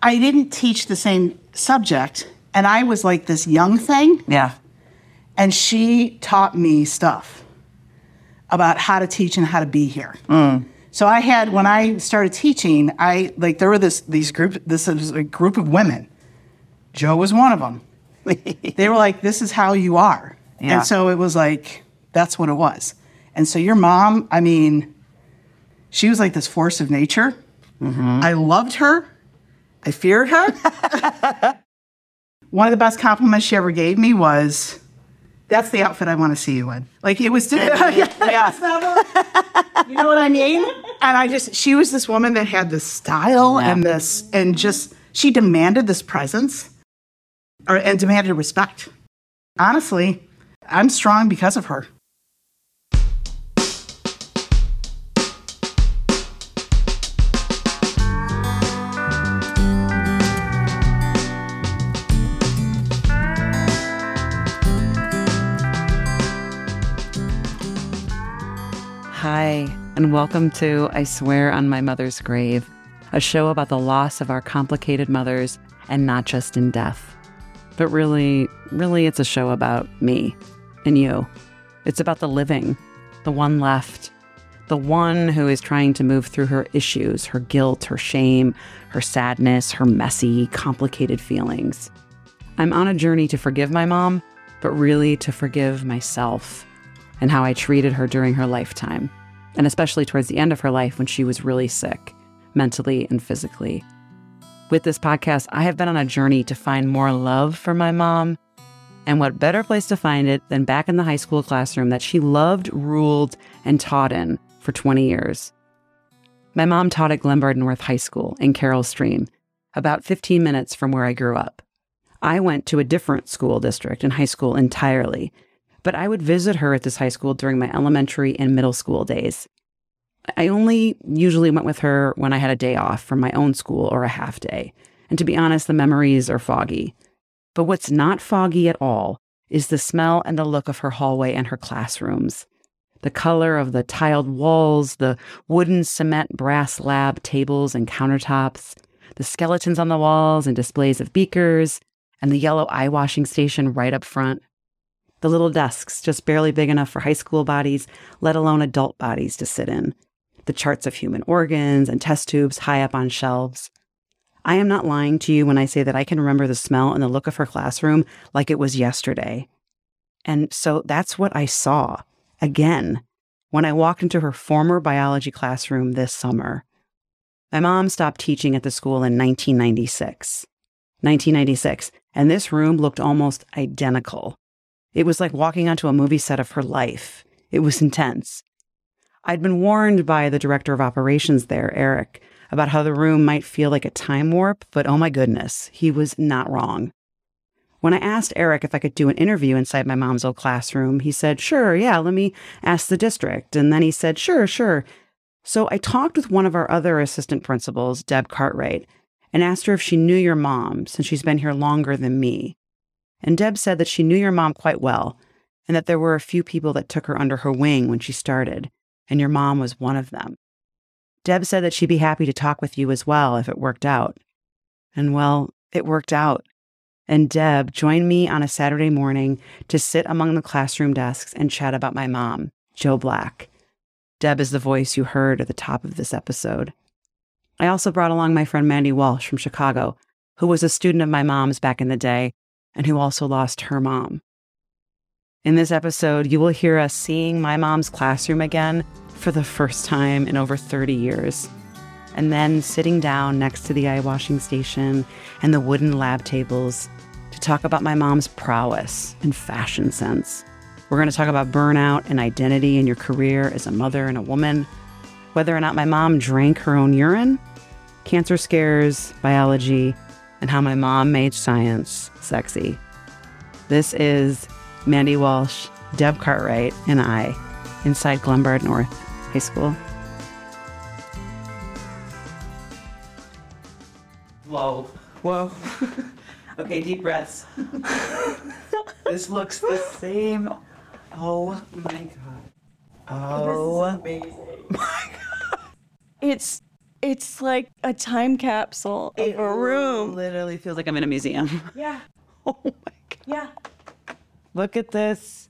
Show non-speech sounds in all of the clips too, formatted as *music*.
I didn't teach the same subject, and I was like this young thing, Yeah. and she taught me stuff about how to teach and how to be here. Mm. So I had when I started teaching, I like there were this these group this was a group of women. Joe was one of them. *laughs* they were like, "This is how you are," Yeah. and so it was like that's what it was. And so your mom, I mean, she was like this force of nature. Mm-hmm. I loved her. I feared her. *laughs* One of the best compliments she ever gave me was, "That's the outfit I want to see you in." Like it was, *laughs* *laughs* yeah. you know what I mean? And I just, she was this woman that had this style Yeah. and this, and just she demanded this presence, or and demanded respect. Honestly, I'm strong because of her. And welcome to I Swear on My Mother's Grave, a show about the loss of our complicated mothers and not just in death. But really, really, it's a show about me and you. It's about the living, the one left, the one who is trying to move through her issues, her guilt, her shame, her sadness, her messy, complicated feelings. I'm on a journey to forgive my mom, but really to forgive myself and how I treated her during her lifetime, and especially towards the end of her life when she was really sick, mentally and physically. With this podcast, I have been on a journey to find more love for my mom. And what better place to find it than back in the high school classroom that she loved, ruled, and taught in for 20 years? My mom taught at Glenbard North High School in Carol Stream, about 15 minutes from where I grew up. I went to a different school district and high school entirely, but I would visit her at this high school during my elementary and middle school days. I only usually went with her when I had a day off from my own school or a half day. And to be honest, the memories are foggy. But what's not foggy at all is the smell and the look of her hallway and her classrooms. The color of the tiled walls, the wooden cement brass lab tables and countertops, the skeletons on the walls and displays of beakers, and the yellow eye washing station right up front the little desks just barely big enough for high school bodies, let alone adult bodies to sit in, the charts of human organs and test tubes high up on shelves. I am not lying to you when I say that I can remember the smell and the look of her classroom like it was yesterday. And so that's what I saw again when I walked into her former biology classroom this summer. My mom stopped teaching at the school in 1996. 1996, and this room looked almost identical. It was like walking onto a movie set of her life. It was intense. I'd been warned by the director of operations there, Eric, about how the room might feel like a time warp, but oh my goodness, he was not wrong. When I asked Eric if I could do an interview inside my mom's old classroom, he said, Sure, yeah, let me ask the district. And then he said, Sure, sure. So I talked with one of our other assistant principals, Deb Cartwright, and asked her if she knew your mom, since she's been here longer than me. And Deb said that she knew your mom quite well, and that there were a few people that took her under her wing when she started, and your mom was one of them. Deb said that she'd be happy to talk with you as well if it worked out. And well, it worked out. And Deb joined me on a Saturday morning to sit among the classroom desks and chat about my mom, Joe Black. Deb is the voice you heard at the top of this episode. I also brought along my friend Mandy Walsh from Chicago, who was a student of my mom's back in the day and who also lost her mom. In this episode, you will hear us seeing my mom's classroom again for the first time in over 30 years, and then sitting down next to the eye washing station and the wooden lab tables to talk about my mom's prowess and fashion sense. We're going to talk about burnout and identity in your career as a mother and a woman, whether or not my mom drank her own urine, cancer scares, biology, and how my mom made science sexy. This is Mandy Walsh, Deb Cartwright, and I inside Glenbard North High School. Whoa. Whoa. *laughs* okay, deep breaths. *laughs* this looks the same. Oh my god. Oh amazing. my *laughs* god. It's It's like a time capsule of a room. Literally feels like I'm in a museum. Yeah. oh my god. Yeah. Look at this.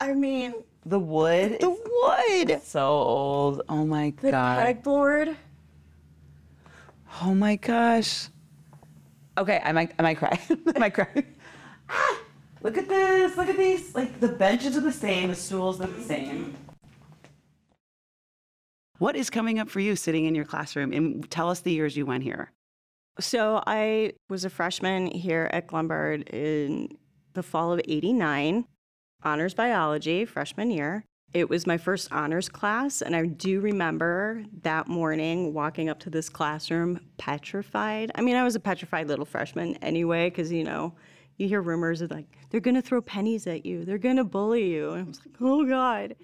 I mean, The wood. the wood, so old. Oh my the god. pegboard. Oh my gosh. Okay, I might I might cry. *laughs* I might cry. Ah, *laughs* look at this. Look at these. Like the benches are the same, the stools are the same. What is coming up for you sitting in your classroom? And tell us the years you went here. So I was a freshman here at Glenbard in the fall of 89, honors biology, freshman year. It was my first honors class, and I do remember that morning walking up to this classroom petrified. I mean, I was a petrified little freshman anyway, because, you know, you hear rumors of like, they're going to throw pennies at you, they're going to bully you. And I was like, oh God.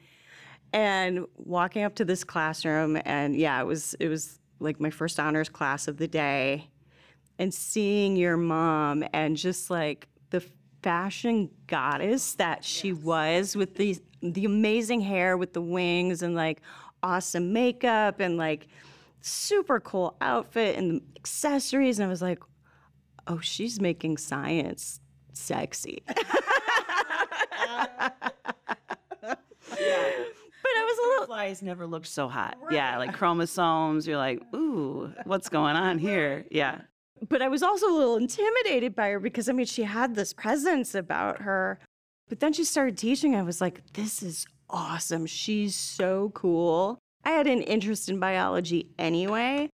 And walking up to this classroom, and yeah, it was, it was like my first honors class of the day and seeing your mom and just like fashion goddess that she was with the the amazing hair with the wings and like awesome makeup and like super cool outfit and accessories and I was like oh she's making science sexy *laughs* but I was a little Flies never looked so hot. Yeah, like chromosomes. You're like, ooh, what's going on here? Yeah. But I was also a little intimidated by her because I mean she had this presence about her. But then she started teaching. I was like, this is awesome. She's so cool. I had an interest in biology anyway,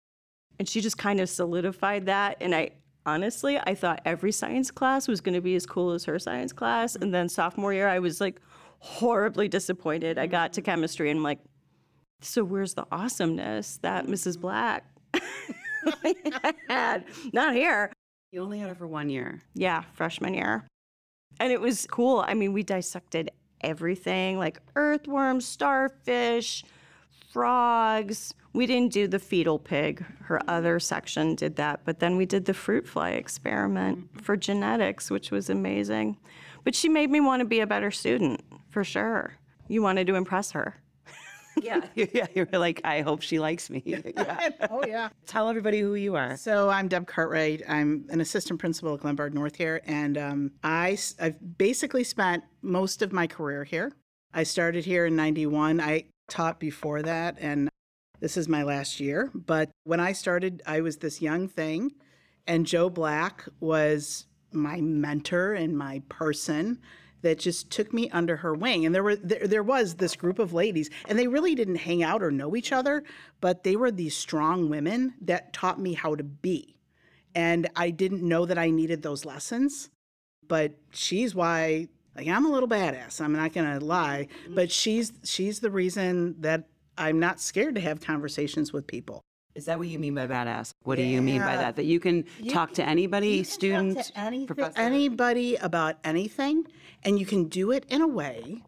and she just kind of solidified that. And I honestly, I thought every science class was going to be as cool as her science class. And then sophomore year, I was like horribly disappointed. I got to mm-hmm. chemistry and I'm like, so where's the awesomeness that Mrs. Mm-hmm. Black *laughs* *laughs* had? Not here. You only had it for one year. Yeah, freshman year. And it was cool. I mean, we dissected everything like earthworms, starfish, frogs. We didn't do the fetal pig. Her other section did that. But then we did the fruit fly experiment mm-hmm. for genetics, which was amazing. But she made me want to be a better student, for sure. You wanted to impress her. Yeah. *laughs* yeah. You're like, I hope she likes me. *laughs* Yeah. *laughs* Oh, yeah. Tell everybody who you are. So I'm Deb Cartwright. I'm an assistant principal at Glenbard North here, and um, I, have basically spent most of my career here. I started here in 91. I taught before that, and this is my last year. But when I started, I was this young thing, and Joe Black was my mentor and my person that just took me under her wing. And there were there, there was this group of ladies, and they really didn't hang out or know each other, but they were these strong women that taught me how to be. And I didn't know that I needed those lessons, but she's why like I'm a little badass. I'm not gonna lie, but she's she's the reason that I'm not scared to have conversations with people. Is that what you mean by badass? What do you mean by that? That you can talk to anybody, student, to anything, professor? anybody about anything, and you can do it in a way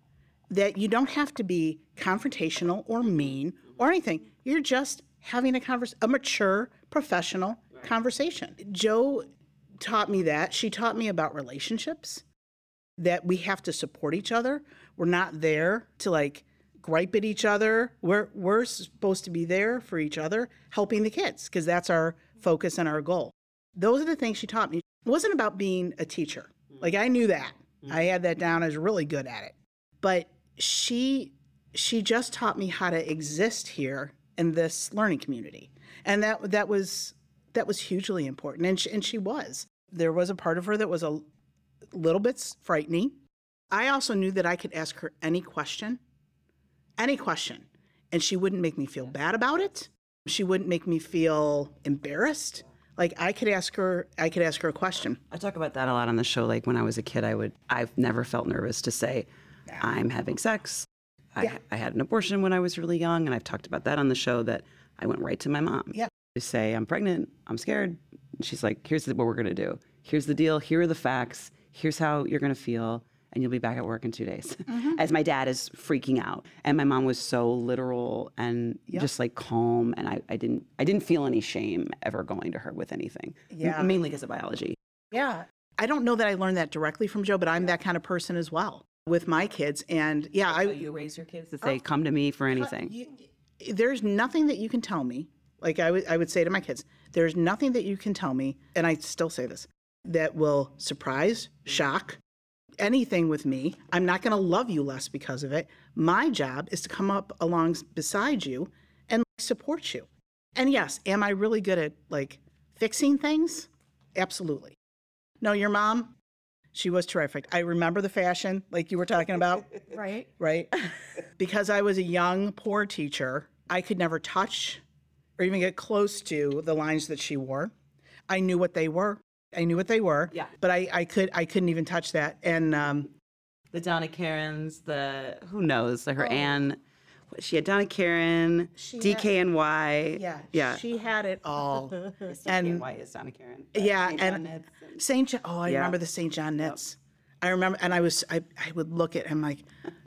that you don't have to be confrontational or mean or anything. You're just having a convers a mature, professional conversation. Joe taught me that. She taught me about relationships, that we have to support each other. We're not there to like gripe at each other. We're we're supposed to be there for each other, helping the kids because that's our focus and our goal. Those are the things she taught me. It wasn't about being a teacher. Like I knew that. Mm-hmm. I had that down. I was really good at it. But she she just taught me how to exist here in this learning community. And that that was that was hugely important. And she, and she was. There was a part of her that was a little bit frightening. I also knew that I could ask her any question any question. And she wouldn't make me feel bad about it. She wouldn't make me feel embarrassed. Like I could ask her, I could ask her a question. I talk about that a lot on the show. Like when I was a kid, I would, I've never felt nervous to say, I'm having sex. I, I had an abortion when I was really young. And I've talked about that on the show that I went right to my mom. Yeah. To say, I'm pregnant, I'm scared. And she's like, here's what we're going to do. Here's the deal. Here are the facts. Here's how you're going to feel and you'll be back at work in two days. Mm-hmm. As my dad is freaking out. And my mom was so literal and just like calm. And I, I didn't I didn't feel any shame ever going to her with anything. M- Yeah. mainly because of biology. Yeah. I don't know that I learned that directly from Joe, but I'm that kind of person as well with my kids. And yeah, I you raise your kids to say, oh. come to me for anything. you, there's nothing that you can tell me Like I would, I would say to my kids, there's nothing that you can tell me, and I still say this, that will surprise, shock, anything with me. I'm not going to love you less because of it. My job is to come up along beside you and support you. And yes, am I really good at like fixing things? Absolutely. No, your mom, she was terrific. I remember the fashion like you were talking about, *laughs* Right. right? *laughs* because I was a young, poor teacher, I could never touch or even get close to the lines that she wore. I knew what they were. I knew what they were. Yeah. But I, I could I couldn't even touch that. And um, The Donna Karans, the who knows, the her Anne. She had Donna Karan, DKNY. yeah, yeah. she had it all. *laughs* and DKNY is Donna Karan. yeah, St. John and Saint John. Oh, I Yeah. remember the Saint John knits. I remember, and I was I, I would look at him like,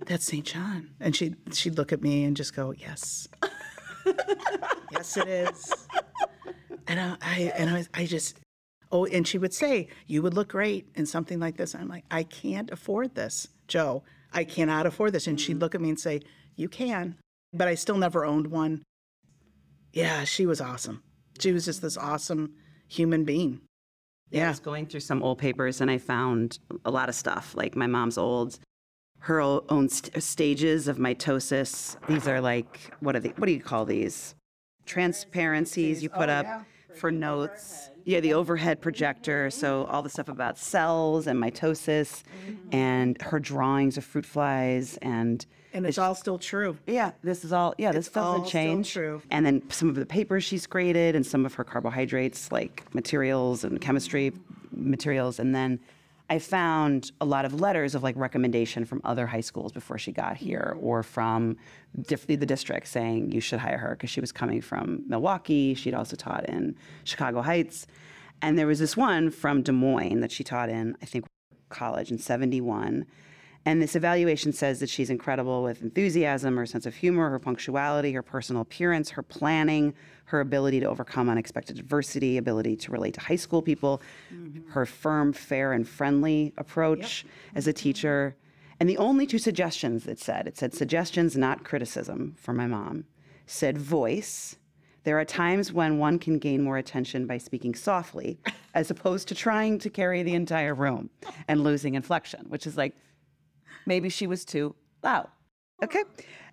"That's Saint John," and she she'd look at me and just go, "Yes, *laughs* yes, it is." And I, I and I, was, I just oh, and she would say, "You would look great in something like this." And I'm like, "I can't afford this, Joe. I cannot afford this." And she'd mm-hmm. look at me and say, "You can," but I still never owned one. Yeah, she was awesome. She was just this awesome human being. I Yeah. was going through some old papers and I found a lot of stuff, like my mom's old, her own st- stages of mitosis. These are like, what are the, what do you call these? Transparencies you put oh, up for notes. Yeah, the overhead projector. So all the stuff about cells and mitosis and her drawings of fruit flies and And it's all still true. yeah, this is all. Yeah, this It's all doesn't still change. true. And then some of the papers she's graded, and some of her carbohydrates, like materials and chemistry materials. And then I found a lot of letters of like recommendation from other high schools before she got here, mm-hmm. or from diff- the district saying you should hire her because she was coming from Milwaukee. She'd also taught in Chicago Heights, and there was this one from Des Moines that she taught in, I think, college in '71. And this evaluation says that she's incredible with enthusiasm, her sense of humor, her punctuality, her personal appearance, her planning, her ability to overcome unexpected adversity, ability to relate to high school people, mm-hmm. her firm, fair, and friendly approach as a teacher. And the only two suggestions it said, it said suggestions, not criticism, for my mom, said voice. There are times when one can gain more attention by speaking softly *laughs* as opposed to trying to carry the entire room and losing inflection, which is like, maybe she was too loud. Okay.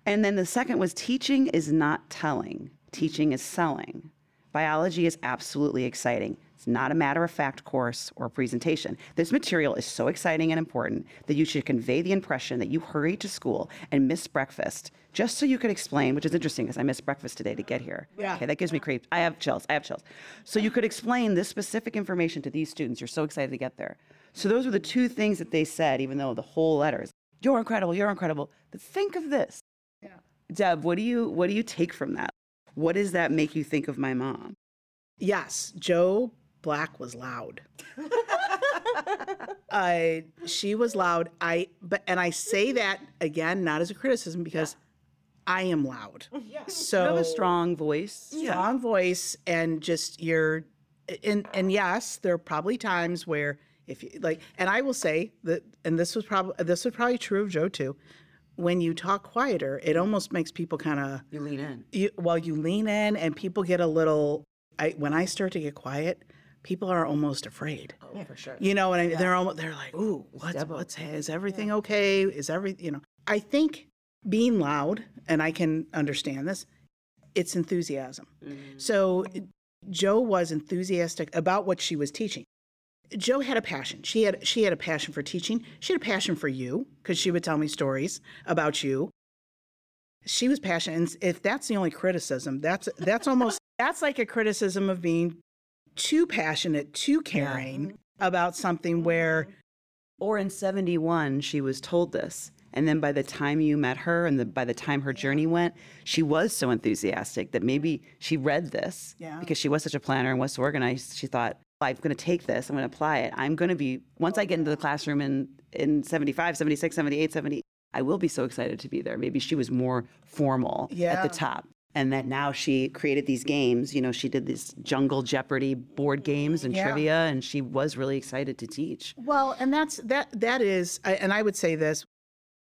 And then the second was teaching is not telling, teaching is selling. Biology is absolutely exciting. It's not a matter of fact course or presentation. This material is so exciting and important that you should convey the impression that you hurried to school and missed breakfast just so you could explain, which is interesting because I missed breakfast today to get here. Yeah. Okay, that gives me creeps. I have chills. I have chills. So you could explain this specific information to these students. You're so excited to get there. So those were the two things that they said, even though the whole letter is, you're incredible, you're incredible. But think of this. Yeah. Deb, what do you what do you take from that? What does that make you think of my mom? Yes, Joe Black was loud. *laughs* I she was loud. I but and I say that again not as a criticism because I am loud. Yeah. So You have a strong voice. strong voice and just your and and yes, there are probably times where if you like and I will say that and this was probably this was probably true of Joe too. When you talk quieter, it almost makes people kind of You lean in. you, well, you lean in and people get a little. I when I start to get quiet, people are almost afraid. Oh, for sure. You know, and I, they're almost they're like, "Ooh, what's what's is everything okay? Is every you know?" I think being loud, and I can understand this. It's enthusiasm. Mm. So Joe was enthusiastic about what she was teaching. Joe had a passion. She had she had a passion for teaching. She had a passion for you because she would tell me stories about you. She was passionate. And if that's the only criticism, that's that's almost *laughs* that's like a criticism of being too passionate, too caring about something where mm-hmm. Or in 71, she was told this. And then by the time you met her and the, by the time her journey went, she was so enthusiastic that maybe she read this Yeah. because she was such a planner and was so organized. She thought, I'm going to take this, I'm going to apply it. I'm going to be, once I get into the classroom in, in 75, 76, 78, 70, I will be so excited to be there. Maybe she was more formal at the top. And that now she created these games. You know, she did these Jungle Jeopardy board games and Yeah. trivia, and she was really excited to teach. Well, and that's that that is I- and I would say this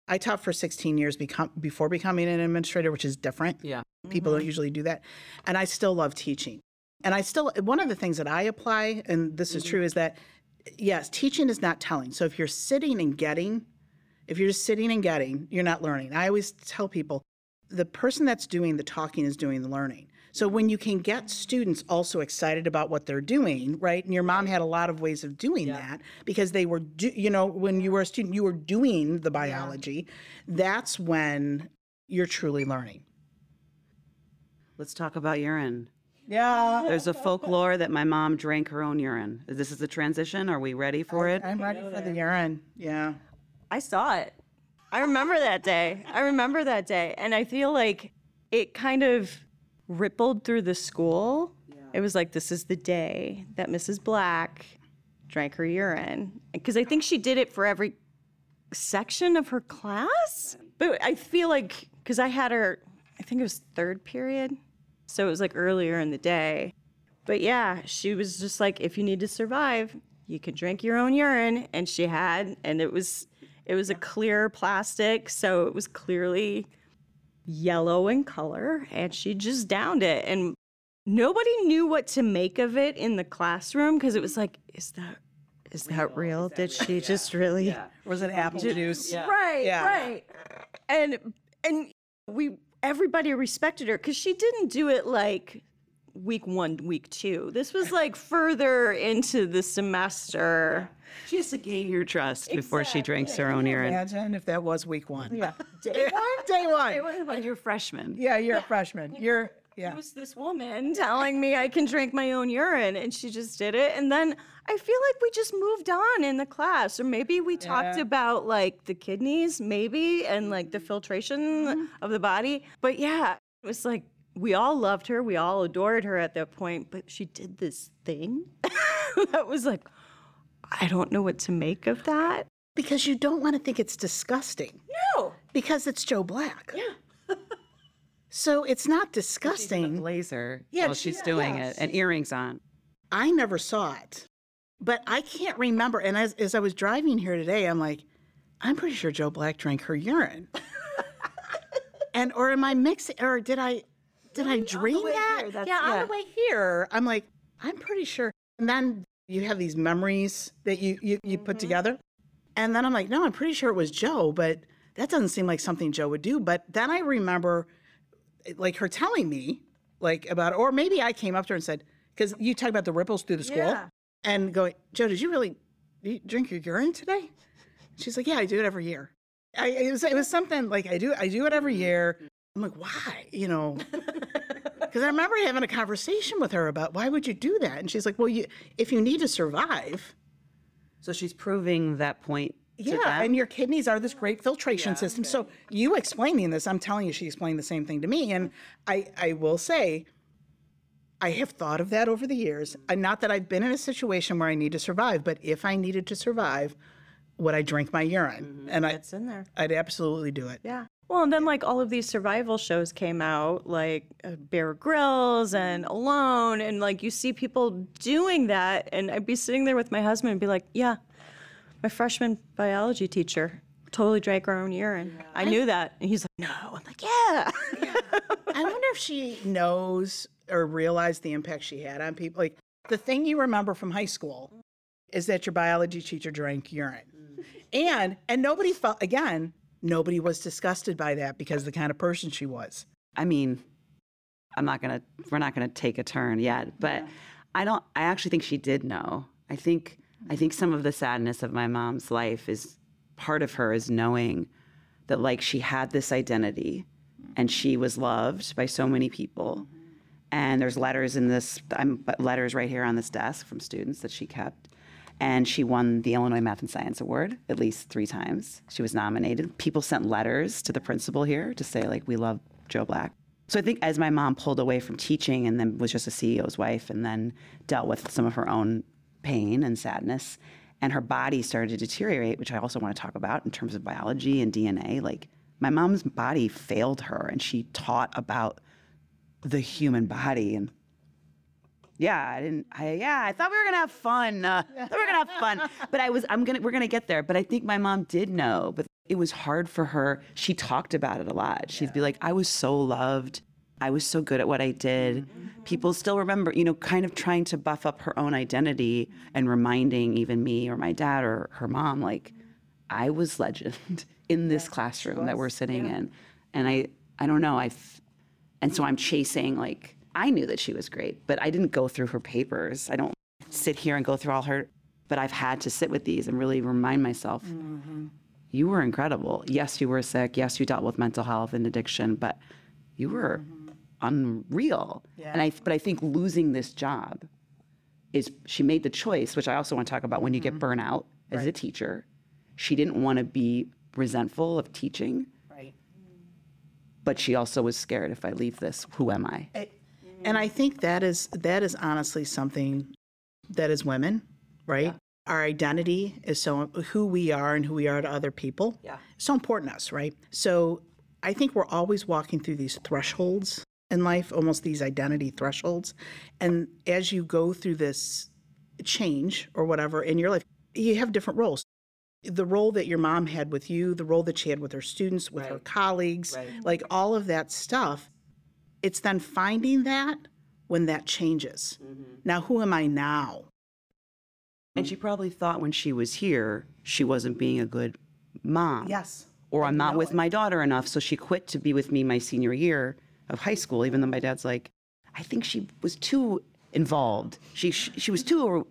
I taught for 16 years become, before becoming an administrator, which is different. Yeah. People don't mm-hmm. usually do that. And I still love teaching. And I still, one of the things that I apply, and this is mm-hmm. true, is that yes, teaching is not telling. So if you're sitting and getting, if you're just sitting and getting, you're not learning. I always tell people the person that's doing the talking is doing the learning. So when you can get students also excited about what they're doing, right? And your mom had a lot of ways of doing that because they were, do, you know, when you were a student, you were doing the biology. That's when you're truly learning. Let's talk about urine. Yeah. There's a folklore that my mom drank her own urine. This is the transition. Are we ready for it? I'm ready for the urine. Yeah. I saw it. I remember that day. I remember that day. And I feel like it kind of rippled through the school. Yeah. It was like, this is the day that Mrs. Black drank her urine. Because I think she did it for every section of her class. But I feel like, because I had her, I think it was third period. So it was like earlier in the day. But yeah, she was just like, if you need to survive, you can drink your own urine. And she had, and it was, it was a clear plastic, so it was clearly yellow in color, and she just downed it. And nobody knew what to make of it in the classroom because it was like, is that, is that real? Did she just really? Was it apple juice? Right, Yeah. right. And and we everybody respected her because she didn't do it like week one, week two. This was like further into the semester. She has to gain your trust before she drinks her own urine. Imagine if that was week one. Yeah. *laughs* Day one? Day *laughs* one. But you're a freshman. Yeah, you're a freshman. You're, yeah. It was this woman *laughs* telling me I can drink my own urine, and she just did it. And then I feel like we just moved on in the class, or maybe we talked Yeah. about like the kidneys, maybe, and like the filtration mm-hmm. of the body. But yeah, it was like we all loved her, we all adored her at that point, but she did this thing *laughs* that was like, I don't know what to make of that. Because you don't want to think it's disgusting. No. Because it's Joe Black. Yeah. So it's not disgusting. Blazer Yeah, while she- she's doing yes. it and earrings on. I never saw it, but I can't remember. And as, as I was driving here today, I'm like, I'm pretty sure Joe Black drank her urine. *laughs* and or am I mixing? Or did I did I dream that? that's- yeah, on the way here, I'm like, I'm pretty sure. And then you have these memories that you you, you put mm-hmm. together, and then I'm like, no, I'm pretty sure it was Joe, but that doesn't seem like something Joe would do. But then I remember like her telling me like about or maybe I came up to her and said because you talk about the ripples through the school Yeah. and going Joe did you really you drink your urine today? She's like yeah I do it every year. I it was it was something like I do I do it every year. I'm like why? You know? *laughs* Because I remember having a conversation with her about why would you do that? And she's like well you if you need to survive. So she's proving that point. To yeah, them. and your kidneys are this great filtration system. So you explaining this, I'm telling you, she explained the same thing to me. And I, I will say, I have thought of that over the years. And not that I've been in a situation where I need to survive, but if I needed to survive, would I drink my urine? And I, It's in there. I'd absolutely do it. Yeah. Well, and then like all of these survival shows came out, like uh, Bear Grylls and Alone, and like you see people doing that, and I'd be sitting there with my husband and be like, "Yeah, my freshman biology teacher totally drank her own urine. I knew that." And he's like, "No." I'm like, "Yeah." I wonder if she knows or realized the impact she had on people. Like the thing you remember from high school is that your biology teacher drank urine. And and nobody felt again, nobody was disgusted by that because of the kind of person she was. I mean, I'm not gonna. We're not gonna take a turn yet, but I don't. I actually think she did know. I think. I think some of the sadness of my mom's life is part of her is knowing that like she had this identity, and she was loved by so many people. And there's letters in this. I'm letters right here on this desk from students that she kept. And she won the Illinois Math and Science Award at least three times. She was nominated. People sent letters to the principal here to say, like, we love Joe Black. So I think as my mom pulled away from teaching and then was just a CEO's wife and then dealt with some of her own pain and sadness, and her body started to deteriorate, which I also want to talk about in terms of biology and DNA, like, my mom's body failed her and she taught about the human body and yeah, I didn't. I yeah, I thought we were gonna have fun. Uh, we were gonna have fun, *laughs* but I was. I'm gonna. We're gonna get there. But I think my mom did know. But it was hard for her. She talked about it a lot. She'd be like, I was so loved. I was so good at what I did. Mm-hmm. People still remember, you know, kind of trying to buff up her own identity and reminding even me or my dad or her mom, like, I was legend *laughs* in this classroom that we're sitting in. And I, I don't know, I, and so I'm chasing, like, I knew that she was great, but I didn't go through her papers. I don't sit here and go through all her, but I've had to sit with these and really remind myself mm-hmm. you were incredible. Yes, you were sick. Yes, you dealt with mental health and addiction, but you were mm-hmm. Unreal. And I, but I think losing this job is she made the choice, which I also want to talk about when you get mm-hmm. burnout as a teacher. She didn't want to be resentful of teaching, Right. but she also was scared if I leave this, who am I? And I think that is that is honestly something that is women, right? Our identity is so who we are and who we are to other people. Yeah. So important to us, right? So I think we're always walking through these thresholds in life, almost these identity thresholds. And as you go through this change or whatever in your life, you have different roles. The role that your mom had with you, the role that she had with her students, with her colleagues, like all of that stuff it's then finding that when that changes. Mm-hmm. Now, who am I now? And she probably thought when she was here, she wasn't being a good mom. Yes. Or I'm not with my daughter enough. So she quit to be with me my senior year of high school, even though my dad's like, I think she was too involved. She, she, she was too,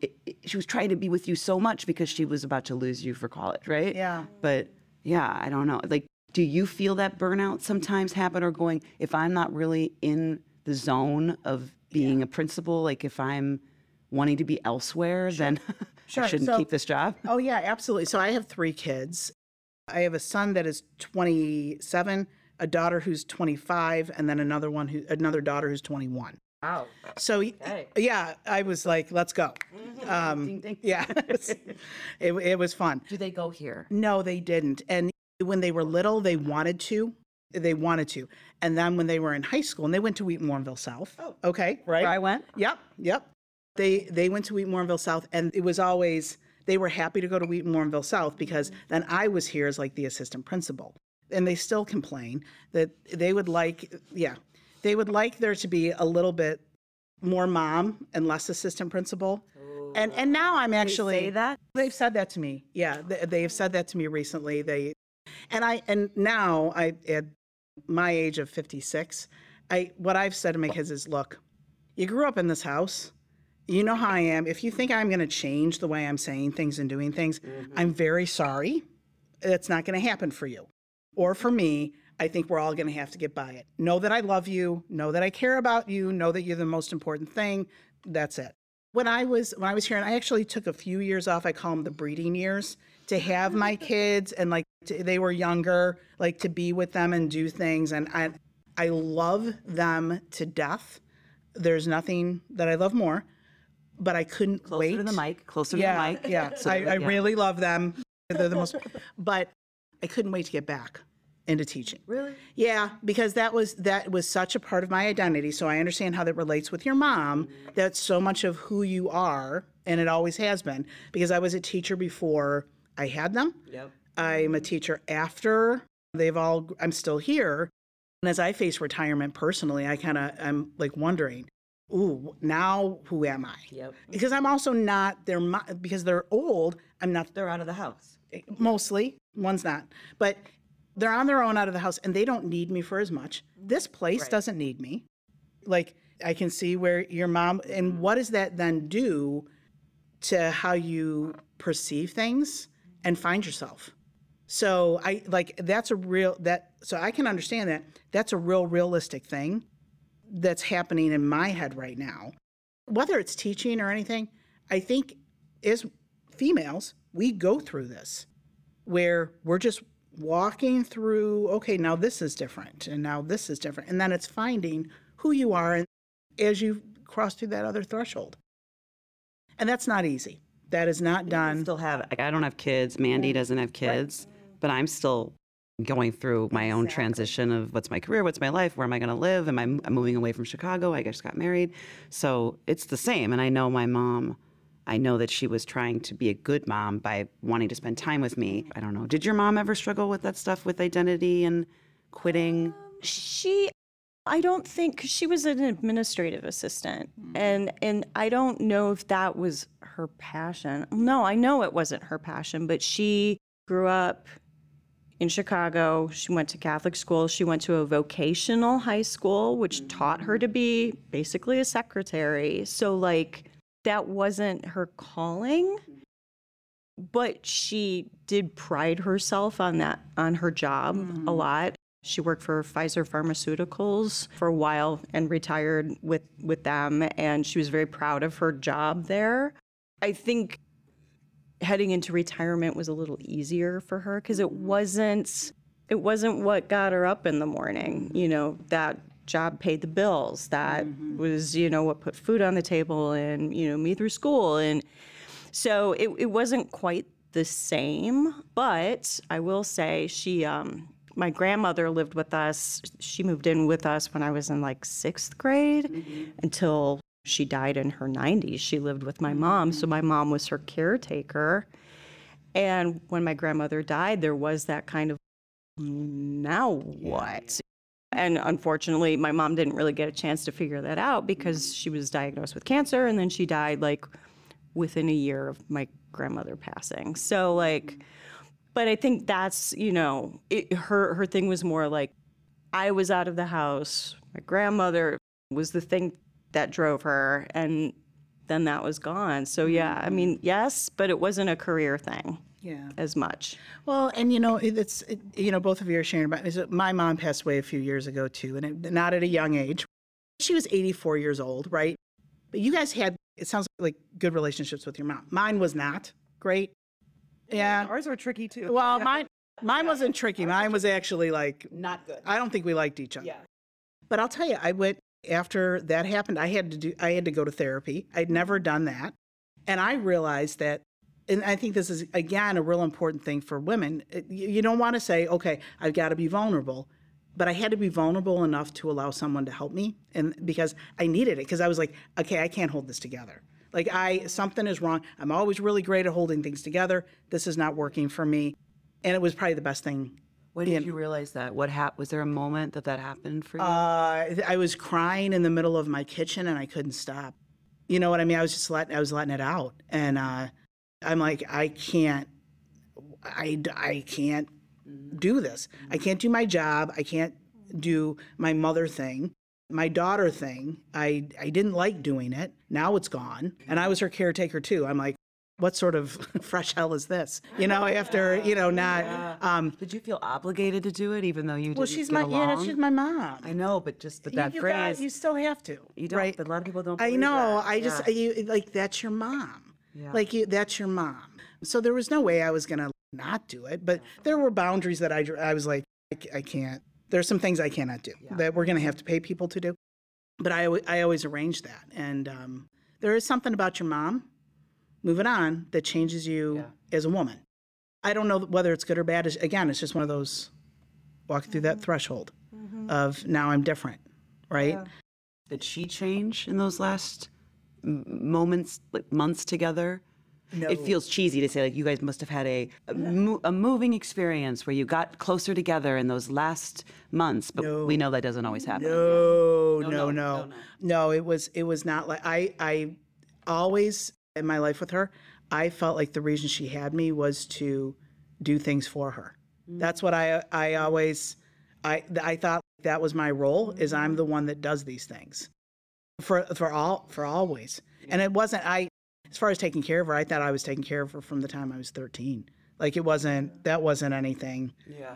she was trying to be with you so much because she was about to lose you for college, right? Yeah. But yeah, I don't know. Like, do you feel that burnout sometimes happen or going, if I'm not really in the zone of being a principal, like if I'm wanting to be elsewhere, then *laughs* Sure. I shouldn't So- keep this job? Oh, yeah, absolutely. So I have three kids. I have a son that is 27, a daughter who's 25, and then another one who, another daughter who's 21. Wow. So yeah, I was like, let's go. Um, yeah, *laughs* it, was, it, it was fun. Do they go here? No, they didn't. And when they were little, they wanted to. They wanted to. And then when they were in high school, and they went to Wheaton Warrenville South. Oh. Okay, right. Where I went? Yep, yep. They they went to Wheaton Warrenville South, and it was always they were happy to go to Wheaton Warrenville South because then I was here as like the assistant principal, and they still complain that they would like, yeah, they would like there to be a little bit more mom and less assistant principal. And and now I'm actually they say that? they've said that to me. Yeah, they, they've said that to me recently. They and I and now I at my age of 56, I what I've said to my kids is, look, you grew up in this house. You know how I am. If you think I'm going to change the way I'm saying things and doing things, mm-hmm. I'm very sorry. That's not going to happen for you or for me. I think we're all going to have to get by it. Know that I love you. Know that I care about you. Know that you're the most important thing. That's it. When I was when I was here, and I actually took a few years off. I call them the breeding years to have my *laughs* kids and like to, they were younger, like to be with them and do things. And I I love them to death. There's nothing that I love more, but I couldn't Closer wait to the mic. Closer yeah, to the mic. Yeah, *laughs* So I, that- I really love them. They're the most, *laughs* but I couldn't wait to get back into teaching. Really? Yeah, because that was that was such a part of my identity. So I understand how that relates with your mom. That's so much of who you are, and it always has been. Because I was a teacher before I had them. Yep. I'm a teacher after they've all. I'm still here, and as I face retirement personally, I kind of I'm like wondering, ooh, now who am I? Yep. because I'm also not their mo- because they're old. I'm not They're out of the house. mostly one's not, but they're on their own out of the house and they don't need me for as much. This place doesn't need me. Like I can see where your mom and mm-hmm. what does that then do to how you perceive things and find yourself. So I like that's a real that so I can understand that that's a real realistic thing that's happening in my head right now. Whether it's teaching or anything, I think as females, we go through this where we're just walking through, okay, now this is different and now this is different. And then it's finding who you are as you cross through that other threshold. And that's not easy. That is not I done. still have, like, I don't have kids. Mandy doesn't have kids, but I'm still going through my own transition of what's my career, what's my life, where am I going to live? Am I moving away from Chicago? I just got married. So it's the same. And I know my mom, I know that she was trying to be a good mom by wanting to spend time with me. I don't know. Did your mom ever struggle with that stuff with identity and quitting? She I don't think she was an administrative assistant mm-hmm. and and I don't know if that was her passion. No, I know it wasn't her passion, but she grew up in Chicago. She went to Catholic school. She went to a vocational high school which mm. taught her to be basically a secretary. So like that wasn't her calling. But she did pride herself on that on her job a mm-hmm. lot. She worked for Pfizer Pharmaceuticals for a while and retired with, with them. And she was very proud of her job there. I think heading into retirement was a little easier for her because it mm-hmm. wasn't it wasn't what got her up in the morning. You know, that job paid the bills. That mm-hmm. was, you know, what put food on the table and, you know, me through school. And so it, it wasn't quite the same, but I will say she, um, my grandmother lived with us. She moved in with us when I was in like sixth grade mm-hmm. until she died in her 90s. She lived with my mom, so mm-hmm. my mom was her caretaker. And when my grandmother died, there was that kind of now what? And unfortunately, my mom didn't really get a chance to figure that out because she was diagnosed with cancer and then she died like within a year of my grandmother passing. So like but I think that's, you know, it, her her thing was more like I was out of the house. My grandmother was the thing that drove her and then that was gone. So yeah, I mm-hmm. mean, yes, but it wasn't a career thing Yeah. as much. Well, and you know, it's it, you know, both of you are sharing about. Is that my mom passed away a few years ago too, and it, not at a young age. She was 84 years old, right? But you guys had it sounds like good relationships with your mom. Mine was not great. Yeah. Ours were tricky too. Well, mine mine wasn't tricky. Mine was actually like not good. I don't think we liked each other. Yeah. But I'll tell you, I went after that happened. I had to do. I had to go to therapy. I'd never done that, and I realized that. And I think this is again a real important thing for women. You don't want to say, "Okay, I've got to be vulnerable," but I had to be vulnerable enough to allow someone to help me, and because I needed it, because I was like, "Okay, I can't hold this together." Like I something is wrong. I'm always really great at holding things together. This is not working for me, and it was probably the best thing When did you realize that? What happened? Was there a moment that that happened for you? Uh, I was crying in the middle of my kitchen and I couldn't stop. You know what I mean? I was just letting, I was letting it out. And uh, I'm like, I can't, I, I can't do this. I can't do my job. I can't do my mother thing. My daughter thing, I, I didn't like doing it. Now it's gone. And I was her caretaker too. I'm like, what sort of *laughs* fresh hell is this? You know, after, you know, *laughs* not, um, Did you feel obligated to do it, even though you didn't well, she's my, along? yeah, she's my mom. I know, but just but that you phrase, got- you still have to. you don't. right? But a lot of people don't. I know. that. I just Yeah. you like that's your mom. Yeah. Like you, that's your mom. So there was no way I was gonna not do it. But there were boundaries that I I was like I can't. There's some things I cannot do that we're gonna have to pay people to do. But I I always arrange that. And um, there is something about your mom. Moving on that changes you as a woman. I don't know whether it's good or bad. Again, it's just one of those walking through that threshold of now I'm different, right? Did she change in those last moments, like months together? No. It feels cheesy to say like you guys must have had a a, mo- a moving experience where you got closer together in those last months, but we know that doesn't always happen. No, no, no, no, no, no, no. It was it was not like I I always in my life with her, I felt like the reason she had me was to do things for her. Mm. That's what I I always I I thought that was my role is I'm the one that does these things for for all for always. And it wasn't I as far as taking care of her, I thought I was taking care of her from the time I was 13. Like it wasn't that wasn't anything. Yeah.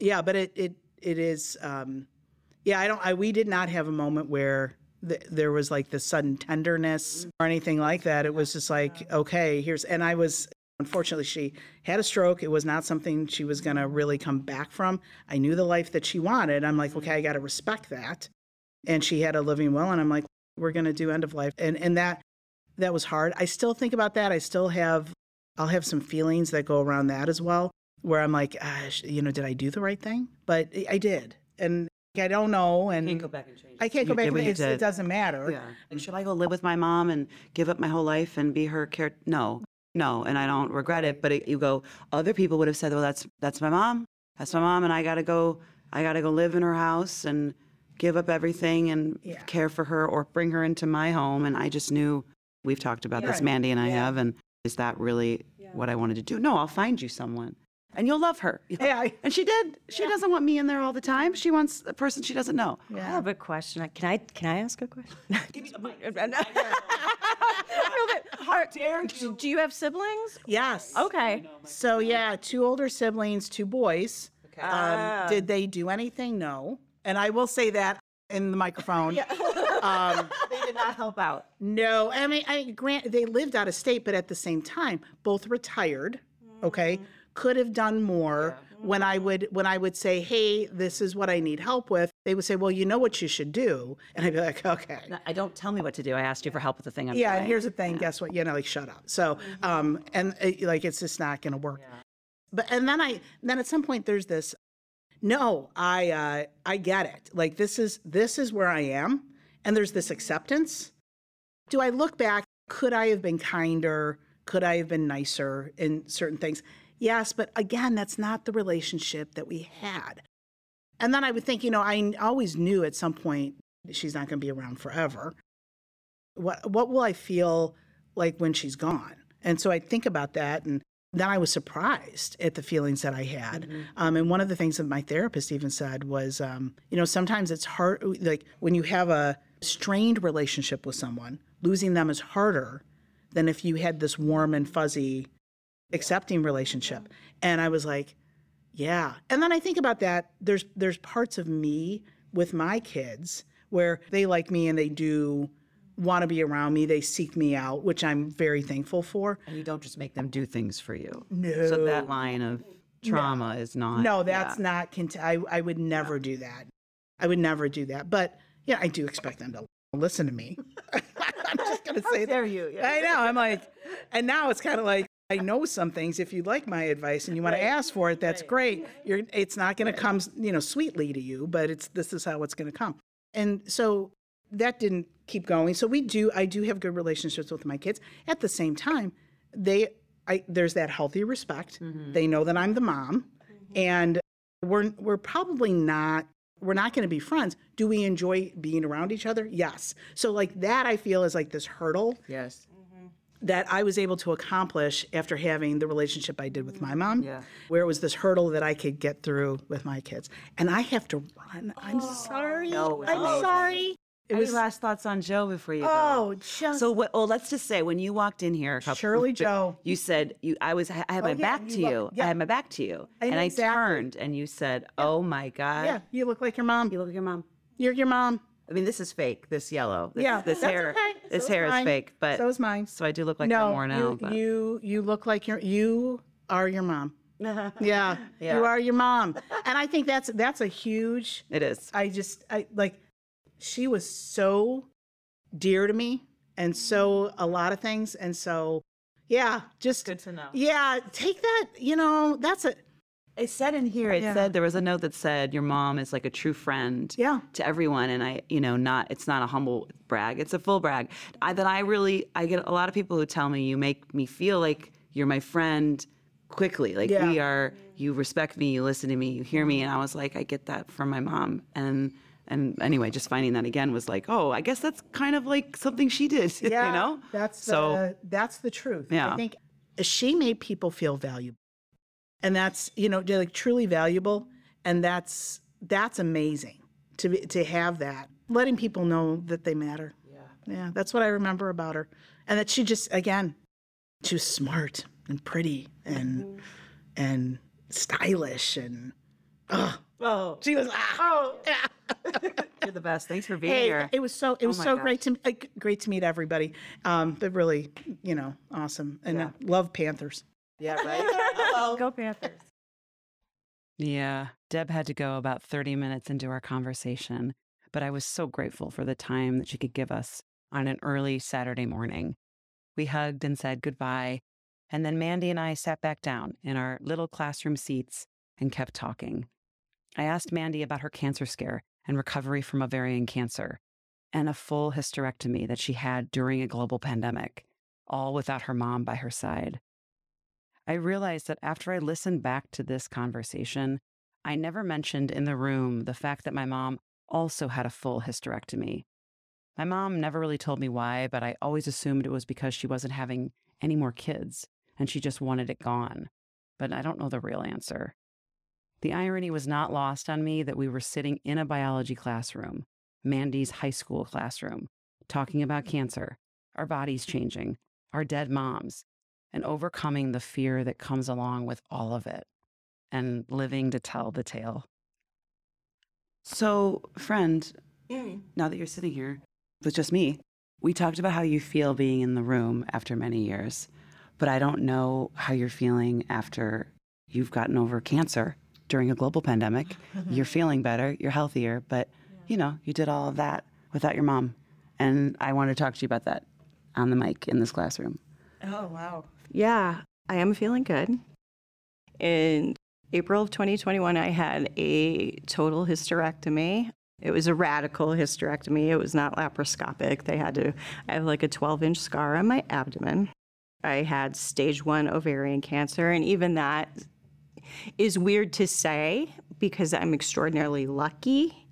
yeah but it it it is um yeah i don't i we did not have a moment where th- there was like the sudden tenderness or anything like that. It was just like okay here's and i was unfortunately she had a stroke. It was not something she was going to really come back from. I knew the life that she wanted. I'm like okay i got to respect that and she had a living will and i'm like we're going to do end of life and and that that was hard i still think about that i still have i'll have some feelings that go around that as well where i'm like ah, you know did i do the right thing but I- i did and I don't know, and Can't go back and change. I can't go You back. and what It doesn't matter. Yeah. And should I go live with my mom and give up my whole life and be her care? No, no. And I don't regret it. But it, you go, other people would have said, well, that's, that's my mom. That's my mom. And I got to go, I got to go live in her house and give up everything and Yeah. care for her or bring her into my home. And I just knew we've talked about this, Mandy and I Yeah. have. And is that really what I wanted to do? No, I'll find you someone. And you'll love her. Yeah, I- And she did. She doesn't want me in there all the time. She wants a person she doesn't know. I have a question. Can I can I ask a question? Give me *laughs* the mic. *laughs* How dare you? Do you have siblings? Yes. Okay. So yeah, two older siblings, two boys. Um, did they do anything? No. And I will say that in the microphone. *laughs* um, They did not help out. no, I mean, I grant they lived out of state, but at the same time, both retired. Okay, could have done more. When I would when I would say, "Hey, this is what I need help with," they would say, "Well, you know what you should do," and I'd be like, "Okay." I don't tell me what to do. I asked you for help with the thing. I'm Yeah, and here's the thing. Guess what? You know, like shut up. So, um, and uh, like it's just not going to work. But and then I then at some point there's this. No, I uh, I get it. Like this is this is where I am, and there's this acceptance. Do I look back? Could I have been kinder? Could I have been nicer in certain things? Yes, but again, that's not the relationship that we had. And then I would think, you know, I always knew at some point she's not going to be around forever what what will I feel like when she's gone? And so I think about that, and then I was surprised at the feelings that I had. Um, and one of the things that my therapist even said was, um, you know, sometimes it's hard, like when you have a strained relationship with someone, losing them is harder than if you had this warm and fuzzy, accepting relationship. And I was like, yeah. And then I think about that. There's there's parts of me with my kids where they like me and they do want to be around me. They seek me out, which I'm very thankful for. And you don't just make them do things for you. No. So that line of trauma is not. No, that's yeah. not. Cont- I I would never do that. I would never do that. But yeah, I do expect them to listen to me. *laughs* I'm just gonna say dare that. you? I know. I'm like, and now it's kind of like I know some things. If you like my advice and you want to ask for it, that's great. You're. It's not going to come, you know, sweetly to you, but it's this is how it's going to come. And so that didn't keep going. So we do. I do have good relationships with my kids. At the same time, they. I there's that healthy respect. Mm-hmm. They know that I'm the mom, mm-hmm. and we're we're probably not we're not going to be friends. Do we enjoy being around each other? Yes. So like that I feel is like this hurdle Yes. Mm-hmm. that I was able to accomplish after having the relationship I did with my mom. Yeah. Where it was this hurdle that I could get through with my kids. And I have to run. I'm oh. sorry. No, I'm sorry. It Any was last thoughts on Joe before you go? oh just So what? Well, let's just say when you walked in here, a couple, Shirley *laughs* Joe. you said you. I was. I had oh, my yeah, back you to look- you. yeah. I had my back to you, I and know I turned, and you said, "Oh my God, yeah, you look like your mom. you look like your mom." You're your mom. I mean, this is fake. This yellow. This, Yeah, this that's hair. okay. This is hair is mine. fake, but So is mine. So I do look like no, that more now. you, but you you look like your you are your mom. *laughs* Yeah, Yeah. you are your mom, and I think that's that's a huge. it is. I just I like she was so dear to me and so mm-hmm. a lot of things and so yeah, just Good to know. Yeah, take that, you know, that's a It said in here. It Yeah. said there was a note that said your mom is like a true friend. Yeah. To everyone, and I, you know, not it's not a humble brag. It's a full brag. I, that I really, I get a lot of people who tell me you make me feel like you're my friend quickly. Like Yeah. we are. You respect me. You listen to me. You hear me. And I was like, I get that from my mom. And and anyway, just finding that again was like, oh, I guess that's kind of like something she did. *laughs* yeah, you know. That's so. the, that's the truth. Yeah. I think she made people feel valuable. And that's, you know, like truly valuable and that's that's amazing to be, to have that. Letting people know that they matter. Yeah. Yeah, that's what I remember about her. And that she just again, she was smart and pretty and and stylish and oh, oh, she was ah, oh yeah. *laughs* you're the best. Thanks for being Hey, here. it was so it was my so great to uh, great to meet everybody. Um, but really, you know, awesome and uh, love Panthers. yeah, right. *laughs* Go Panthers. Yeah, Deb had to go about 30 minutes into our conversation, but I was so grateful for the time that she could give us on an early Saturday morning. We hugged and said goodbye, and then Mandy and I sat back down in our little classroom seats and kept talking. I asked Mandy about her cancer scare and recovery from ovarian cancer, and a full hysterectomy that she had during a global pandemic, all without her mom by her side. I realized that after I listened back to this conversation, I never mentioned in the room the fact that my mom also had a full hysterectomy. My mom never really told me why, but I always assumed it was because she wasn't having any more kids and she just wanted it gone. But I don't know the real answer. The irony was not lost on me that we were sitting in a biology classroom, Mandy's high school classroom, talking about cancer, our bodies changing, our dead moms, and overcoming the fear that comes along with all of it, and living to tell the tale. So, friend, mm. now that you're sitting here with just me, we talked about how you feel being in the room after many years, but I don't know how you're feeling after you've gotten over cancer during a global pandemic. Mm-hmm. You're feeling better, you're healthier, but you know, you did all of that without your mom. And I want to talk to you about that on the mic in this classroom. Oh, wow. Yeah, I am feeling good. In April of 2021, I had a total hysterectomy. It was a radical hysterectomy. It was not laparoscopic. They had to, I have like a 12 inch scar on my abdomen. I had stage one ovarian cancer, and even that is weird to say because I'm extraordinarily lucky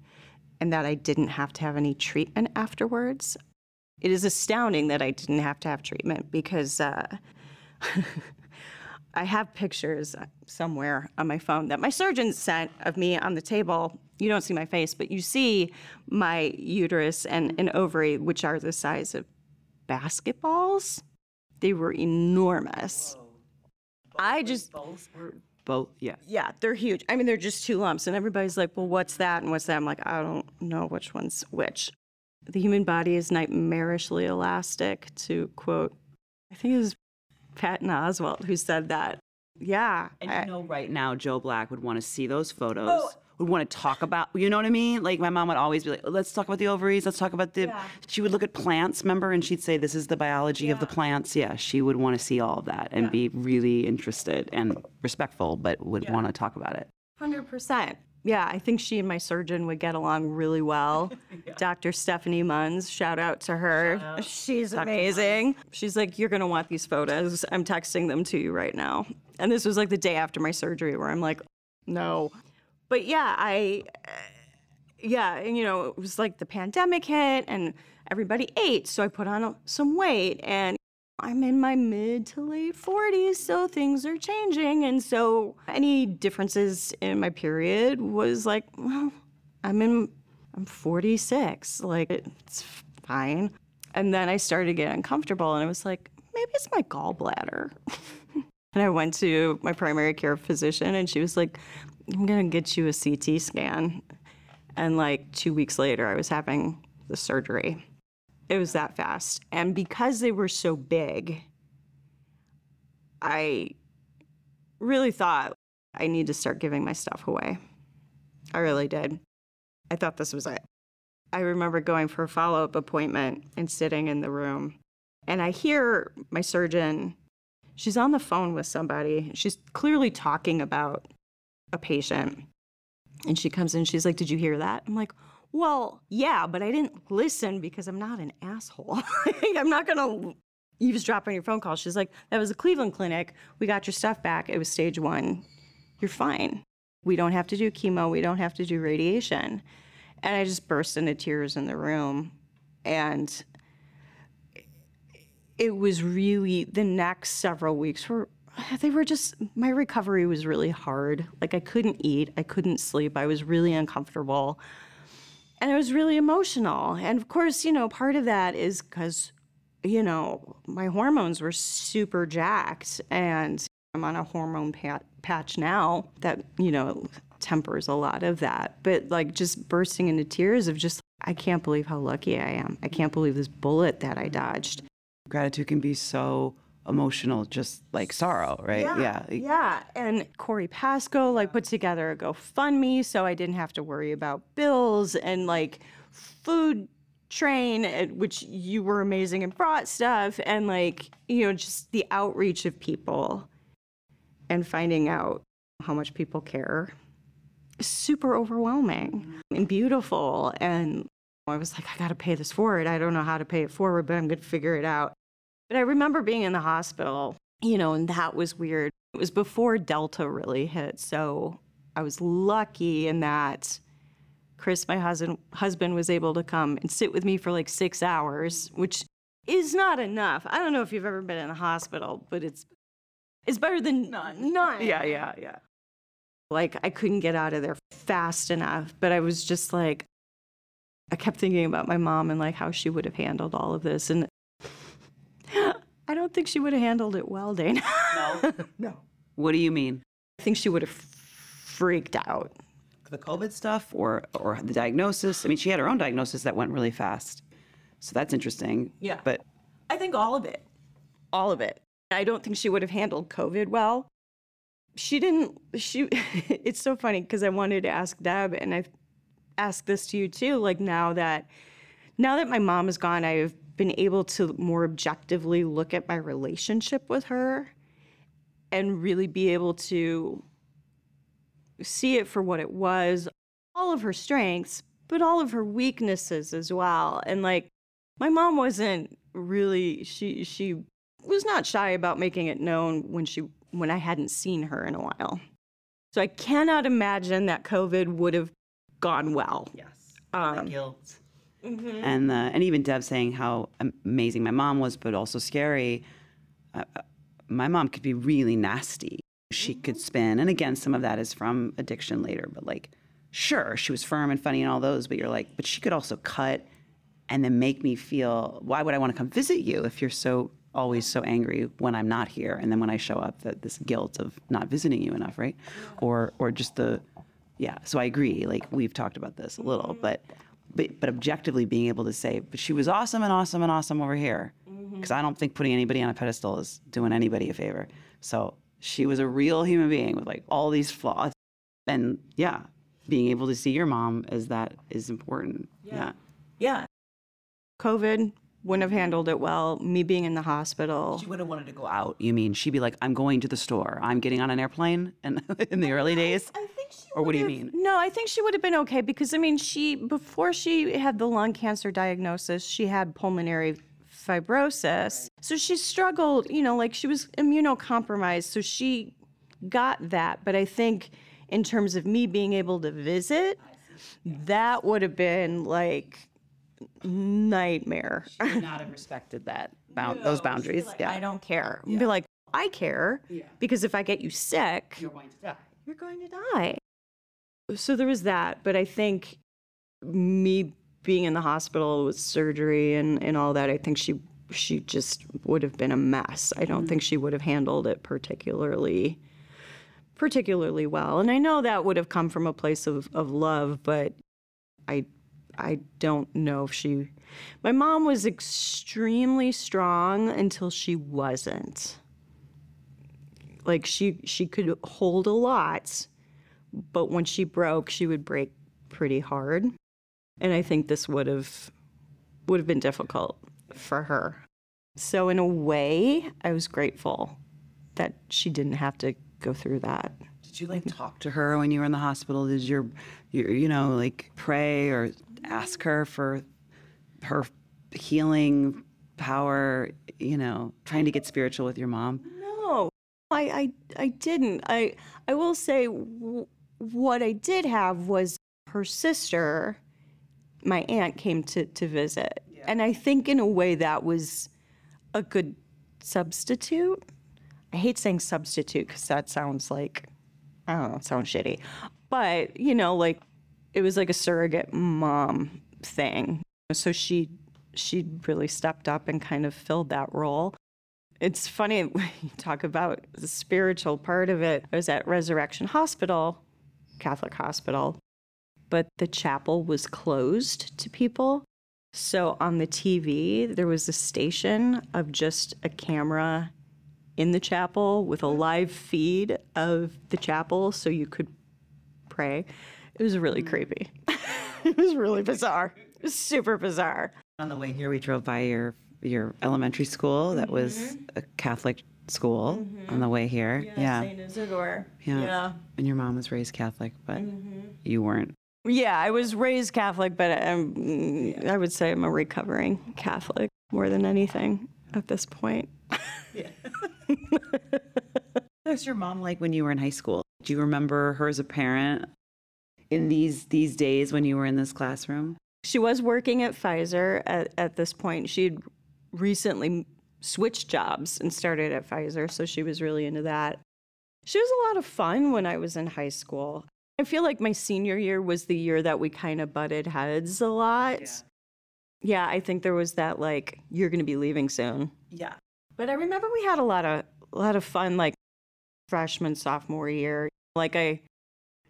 and that I didn't have to have any treatment afterwards. It is astounding that I didn't have to have treatment because uh, *laughs* I have pictures somewhere on my phone that my surgeon sent of me on the table. You don't see my face, but you see my uterus and an ovary, which are the size of basketballs. They were enormous. I just Both, yeah. yeah, they're huge. I mean, they're just two lumps, and everybody's like, "Well, what's that and what's that?" I'm like, I don't know which one's which. The human body is nightmarishly elastic. To quote, I think it was Patton Oswalt who said that. Yeah, And I- you know, right now, Joe Black would want to see those photos. Oh, Would want to talk about, you know what I mean? Like my mom would always be like, "Let's talk about the ovaries. Let's talk about the." Yeah. She would look at plants, remember, and she'd say, "This is the biology of the plants." Yeah, she would want to see all of that and be really interested and respectful, but would want to talk about it. Hundred percent. Yeah, I think she and my surgeon would get along really well. *laughs* Dr. Stephanie Munns, shout out to her. She's amazing. She's like, You're gonna want these photos. I'm texting them to you right now. And this was like the day after my surgery where I'm like, No. But yeah, I uh, yeah, and you know, it was like the pandemic hit and everybody ate, so I put on some weight and I'm in my mid to late 40s, so things are changing. And so any differences in my period was like, well, I'm in, I'm 46. Like, it's fine. And then I started to get uncomfortable, and I was like, maybe it's my gallbladder. *laughs* and I went to my primary care physician, and she was like, I'm going to get you a CT scan. And like two weeks later, I was having the surgery. It was that fast. And because they were so big, I really thought I need to start giving my stuff away. I really did. I thought this was it. I remember going for a follow up appointment and sitting in the room. And I hear my surgeon, she's on the phone with somebody. She's clearly talking about a patient. And she comes in, she's like, Did you hear that? I'm like, Well, yeah, but I didn't listen because I'm not an asshole. *laughs* I'm not gonna eavesdrop on your phone call. She's like, That was a Cleveland clinic. We got your stuff back. It was stage one. You're fine. We don't have to do chemo. We don't have to do radiation. And I just burst into tears in the room. And it was really the next several weeks were *sighs* they were just my recovery was really hard. Like i couldn't eat i couldn't sleep i was really uncomfortable and it was really emotional. And of course you know part of that is because you know my hormones were super jacked and i'm on a hormone pat- patch now that you know tempers a lot of that. But like just bursting into tears of just i can't believe how lucky i am. I can't believe this bullet that i dodged. Gratitude can be so emotional, just like sorrow, right? Yeah. Yeah. And Corey Pasco like put together a GoFundMe so I didn't have to worry about bills and like food train, eh, which you were amazing and brought stuff, and like, you know, just the outreach of people and finding out how much people care super overwhelming and beautiful. And I was like, I got to pay this forward. I don't know how to pay it forward, but I'm going to figure it out. But I remember being in the hospital, you know, and that was weird. It was before Delta really hit. So I was lucky in that Chris, my husband, husband was able to come and sit with me for like six hours, which is not enough. I don't know if you've ever been in a hospital, but it's it's better than none. None. Yeah, yeah, yeah. Like I couldn't get out of there fast enough, but I was just like I kept thinking about my mom and like how she would have handled all of this and *gasps* I don't think she would have handled it well, Dana. No. *laughs* No. What do you mean? I think she would have freaked out. The COVID stuff or or the diagnosis? I mean, she had her own diagnosis that went really fast. So that's interesting. Yeah. But I think all of it. All of it. I don't think she would have handled COVID well. She didn't she *laughs* it's so funny because I wanted to ask Deb and I've asked this to you too like now that now that my mom is gone I've been able to more objectively look at my relationship with her and really be able to see it for what it was all of her strengths but all of her weaknesses as well and like my mom wasn't really she she was not shy about making it known when she when I hadn't seen her in a while. So I cannot imagine that COVID would have gone well. yes. Um, guilt. And uh, and even Deb saying how amazing my mom was, but also scary. Uh, uh, my mom could be really nasty. She could spin, and again, some of that is from addiction later. But like, sure, she was firm and funny and all those. But you're like, but she could also cut, and then make me feel. Why would I want to come visit you if you're so always so angry when I'm not here, and then when I show up, that this guilt of not visiting you enough, right? Or or just the yeah, so I agree. Like we've talked about this a little, but but but objectively being able to say, but she was awesome and awesome and awesome over here, mm-hmm. because I don't think putting anybody on a pedestal is doing anybody a favor. So she was a real human being with like all these flaws, and yeah, being able to see your mom as that is important. Yeah, yeah. COVID wouldn't have handled it well. Me being in the hospital. she would have wanted to go out. You mean she'd be like, I'm going to the store. I'm getting on an airplane, and *laughs* in the early days. I think she Or what do you mean? No, I think she would have been okay because I mean, she before she had the lung cancer diagnosis, she had pulmonary fibrosis. So she struggled, you know, like she was immunocompromised. So she got that, but I think in terms of me being able to visit, that would have been like nightmare. She Would not have respected that bound, those boundaries. yeah. I don't care. Be like, I care because if I get you sick, You're going to die. You're going to die. So there was that, but I think me being in the hospital with surgery and, and all that, I think she she just would have been a mess. I don't mm-hmm. think she would have handled it particularly particularly well. And I know that would have come from a place of, of love, but I I don't know if she my mom was extremely strong until she wasn't. Like she she could hold a lot, but when she broke, she would break pretty hard. And I think this would have would have been difficult for her. So in a way, I was grateful that she didn't have to go through that. Did you like talk to her when you were in the hospital? Did your, your you know, like pray or ask her for her healing power? You know, trying to get spiritual with your mom. I, I, I didn't. I, I will say w- what I did have was her sister, my aunt, came to, to visit. And I think in a way that was a good substitute. I hate saying substitute because that sounds like, I don't know, it sounds shitty. But, you know, like it was like a surrogate mom thing. So she, she really stepped up and kind of filled that role. It's funny *laughs* when you talk about the spiritual part of it. I was at Resurrection Hospital, Catholic hospital, but the chapel was closed to people. So on the TV, there was a station of just a camera in the chapel with a live feed of the chapel so you could pray. It was really hmm. creepy. *laughs* it was really bizarre. It was super bizarre. On the way here, we drove by your your elementary school that was a Catholic school on the way here. Yeah. Saint Isidore. Yeah. yeah. And your mom was raised Catholic, but you weren't. Yeah, I was raised Catholic, but um, mm, I would say I'm a recovering Catholic more than anything at this point. *laughs* What was your mom like when you were in high school? Do you remember her as a parent in these these days when you were in this classroom? She was working at Pfizer at, at this point. She'd recently switched jobs and started at Pfizer, so she was really into that. She was a lot of fun when I was in high school. I feel like my senior year was the year that we kind of butted heads a lot. Yeah. I think there was that like you're going to be leaving soon. Yeah. But I remember we had a lot of a lot of fun like freshman sophomore year. Like I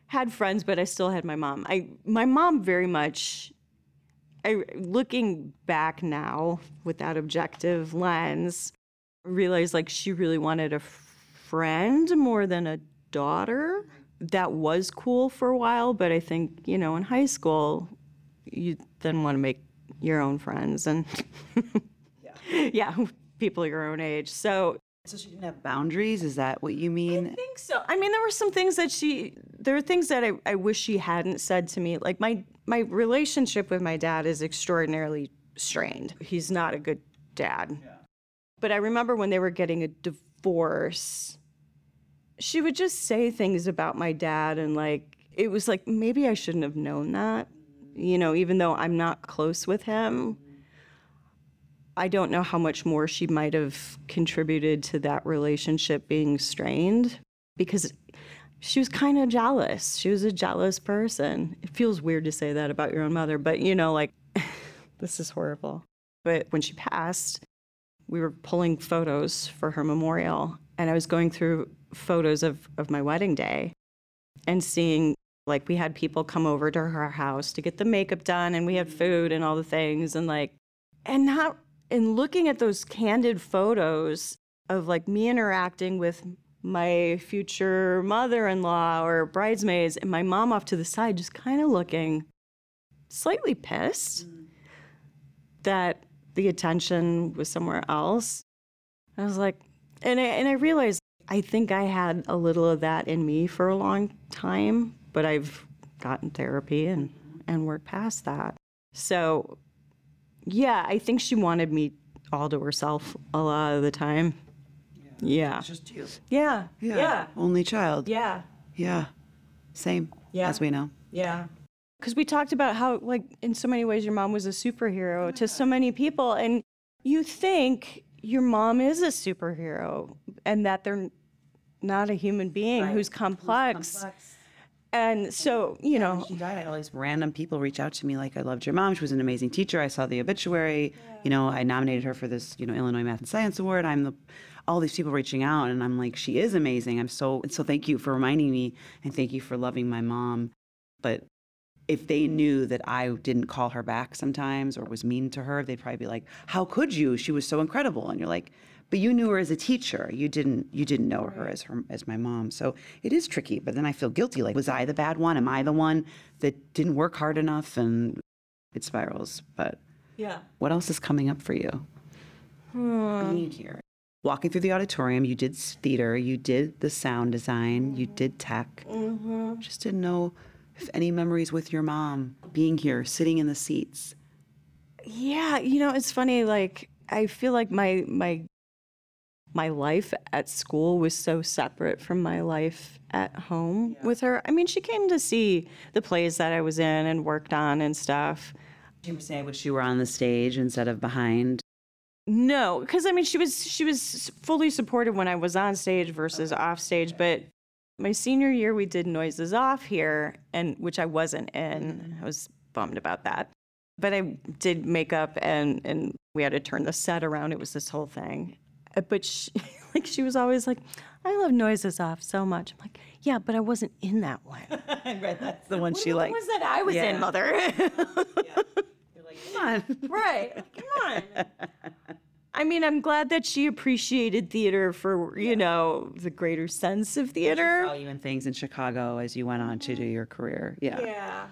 had friends but I still had my mom. I my mom very much I looking back now with that objective lens realized like she really wanted a friend more than a daughter. That was cool for a while, but I think, you know, in high school you then want to make your own friends and *laughs* yeah, people your own age. So So she didn't have boundaries. Is that what you mean? I think so. I mean, there were some things that she, there are things that I, I wish she hadn't said to me. Like my, my relationship with my dad is extraordinarily strained. He's not a good dad. But I remember when they were getting a divorce, she would just say things about my dad and like, it was like, maybe I shouldn't have known that, you know, even though I'm not close with him. I don't know how much more she might have contributed to that relationship being strained because she was kind of jealous. She was a jealous person. It feels weird to say that about your own mother, but you know, like, *laughs* this is horrible. But when she passed, we were pulling photos for her memorial, and I was going through photos of, of my wedding day and seeing like we had people come over to her house to get the makeup done and we had food and all the things and like and not in looking at those candid photos of like me interacting with my future mother-in-law or bridesmaids and my mom off to the side just kind of looking slightly pissed mm. that the attention was somewhere else. I was like and I, and I realized i think i had a little of that in me for a long time but i've gotten therapy and and worked past that. So yeah, I think she wanted me all to herself a lot of the time. Yeah. Just you. Yeah. Yeah. Only child. Yeah. Yeah. Same. Yeah. As we know. Yeah. Because we talked about how, like, in so many ways, your mom was a superhero to so many people. And you think your mom is a superhero and that they're not a human being who's complex. And so, you know, She died. I had all these random people reach out to me like, I loved your mom. She was an amazing teacher. I saw the obituary. You know, I nominated her for this, you know, Illinois Math and Science Award. I'm the, all these people reaching out, and I'm like, she is amazing. I'm so, so thank you for reminding me, and thank you for loving my mom. But if they knew that I didn't call her back sometimes or was mean to her, they'd probably be like, "How could you? She was so incredible." And you're like, "But you knew her as a teacher. You didn't. You didn't know her as her as my mom." So it is tricky. But then I feel guilty. Like, was I the bad one? Am I the one that didn't work hard enough? And it spirals. But yeah. what else is coming up for you? Hmm. Being here, walking through the auditorium, you did theater, you did the sound design, you mm-hmm. did tech. Mm-hmm. Just didn't know if any memories with your mom being here, sitting in the seats. Yeah, you know, it's funny. Like, I feel like my my my life at school was so separate from my life at home with her. I mean, she came to see the plays that I was in and worked on and stuff. You say wish you were on the stage instead of behind. No, because I mean, she was she was fully supportive when I was on stage versus off stage. But my senior year, we did noises off here, and which I wasn't in. Mm-hmm. I was bummed about that. But I did makeup, and and we had to turn the set around. It was this whole thing. Uh, But she, *laughs* like she was always like, "I love noises off so much." I'm like, "Yeah, but I wasn't in that one." *laughs* right, that's the one she liked. What was that I was Yeah. in, mother? *laughs* you're like Come on. Right. Come on. I mean, I'm glad that she appreciated theater for, you know, the greater sense of Saw theater. you in things in Chicago as you went on to do your career. Yeah. Yeah.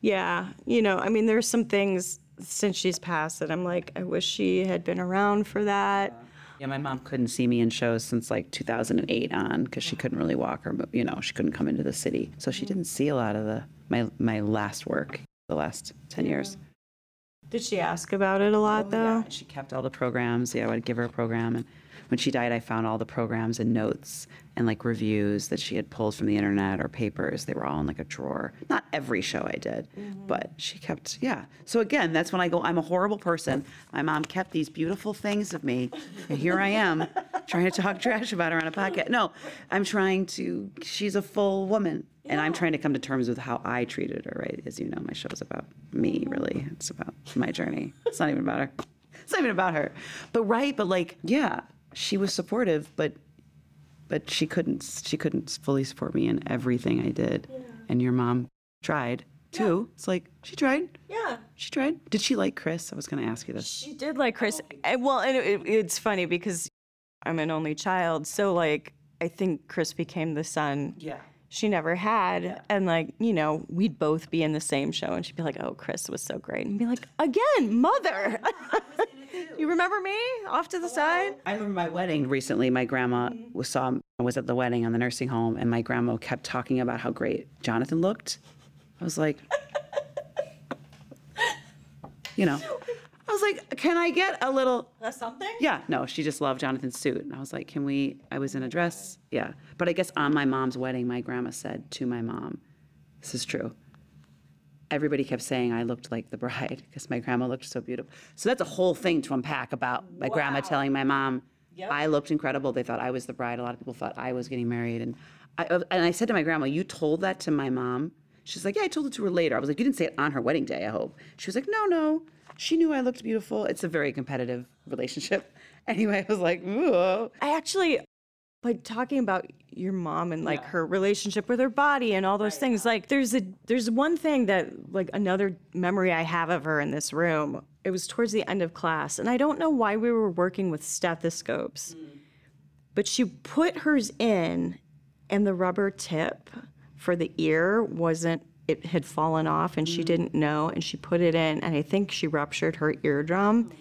Yeah. You know, I mean, there's some things since she's passed that I'm like, I wish she had been around for that. Yeah, my mom couldn't see me in shows since like 2008 on because she couldn't really walk or you know she couldn't come into the city, so she mm. didn't see a lot of the my my last work the last 10 years. Did she ask about it a lot oh, though? Yeah, she kept all the programs. Yeah, I would give her a program. And when she died, I found all the programs and notes and like reviews that she had pulled from the internet or papers. They were all in like a drawer. Not every show I did, mm-hmm. but she kept, yeah. So again, that's when I go, I'm a horrible person. My mom kept these beautiful things of me. And here I am *laughs* trying to talk trash about her on a podcast. No, I'm trying to, she's a full woman. And I'm trying to come to terms with how I treated her, right? As you know, my show's about me, really. It's about my journey. It's not even about her. It's not even about her. But right, but like, yeah, she was supportive, but but she couldn't she couldn't fully support me in everything I did. And your mom tried too. It's like she tried. Yeah. She tried. Did she like Chris? I was going to ask you this. She did like Chris. Oh. And, well, and it, it's funny because I'm an only child, so like I think Chris became the son Yeah. she never had, and like you know we'd both be in the same show, and she'd be like, "Oh, Chris was so great," and be like, "Again, mother." *laughs* you remember me off to the side? I remember my wedding recently. My grandma mm-hmm. was saw was at the wedding on the nursing home, and my grandma kept talking about how great Jonathan looked. I was like, *laughs* you know, I was like, can I get a little? That's something. Yeah, no, she just loved Jonathan's suit, and I was like, can we? I was in a dress, yeah. But I guess on my mom's wedding, my grandma said to my mom, "This is true." Everybody kept saying I looked like the bride *laughs* because my grandma looked so beautiful. So that's a whole thing to unpack about my grandma telling my mom I looked incredible. They thought I was the bride. A lot of people thought I was getting married, and I and I said to my grandma, "You told that to my mom." She's like, "Yeah, I told it to her later." I was like, "You didn't say it on her wedding day, I hope." She was like, "No, no." She knew I looked beautiful. It's a very competitive *laughs* relationship. Anyway, I was like, "Ooh." I actually like talking about your mom and like her relationship with her body and all those things. Like there's a there's one thing that like another memory I have of her in this room. It was towards the end of class, and I don't know why we were working with stethoscopes, mm. but she put hers in, and the rubber tip for the ear wasn't. It had fallen off, and she mm. didn't know, and she put it in, and I think she ruptured her eardrum. Oh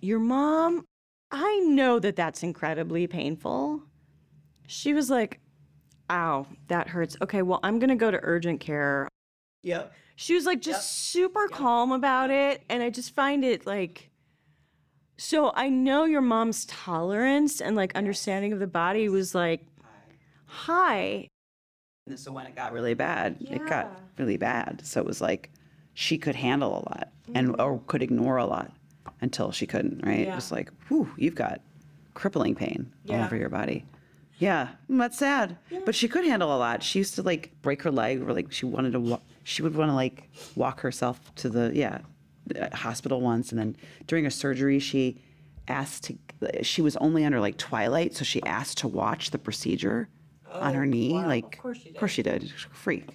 your mom I know that that's incredibly painful. She was like, ow, that hurts. Okay, well, I'm going to go to urgent care. Yep. She was like just super calm about it. And I just find it like, so I know your mom's tolerance and like understanding of the body was like, hi. And so when it got really bad, it got really bad. So it was like she could handle a lot and mm-hmm. or could ignore a lot until she couldn't, right? It was like, whew, you've got crippling pain all over your body. Yeah, mm, that's sad. But she could handle a lot. She used to like break her leg or like she wanted to walk, she would want to like walk herself to the, yeah, hospital once. And then during a surgery, she asked to, she was only under like twilight. So she asked to watch the procedure on her knee. Like, of course she did. Of course she did. Freak.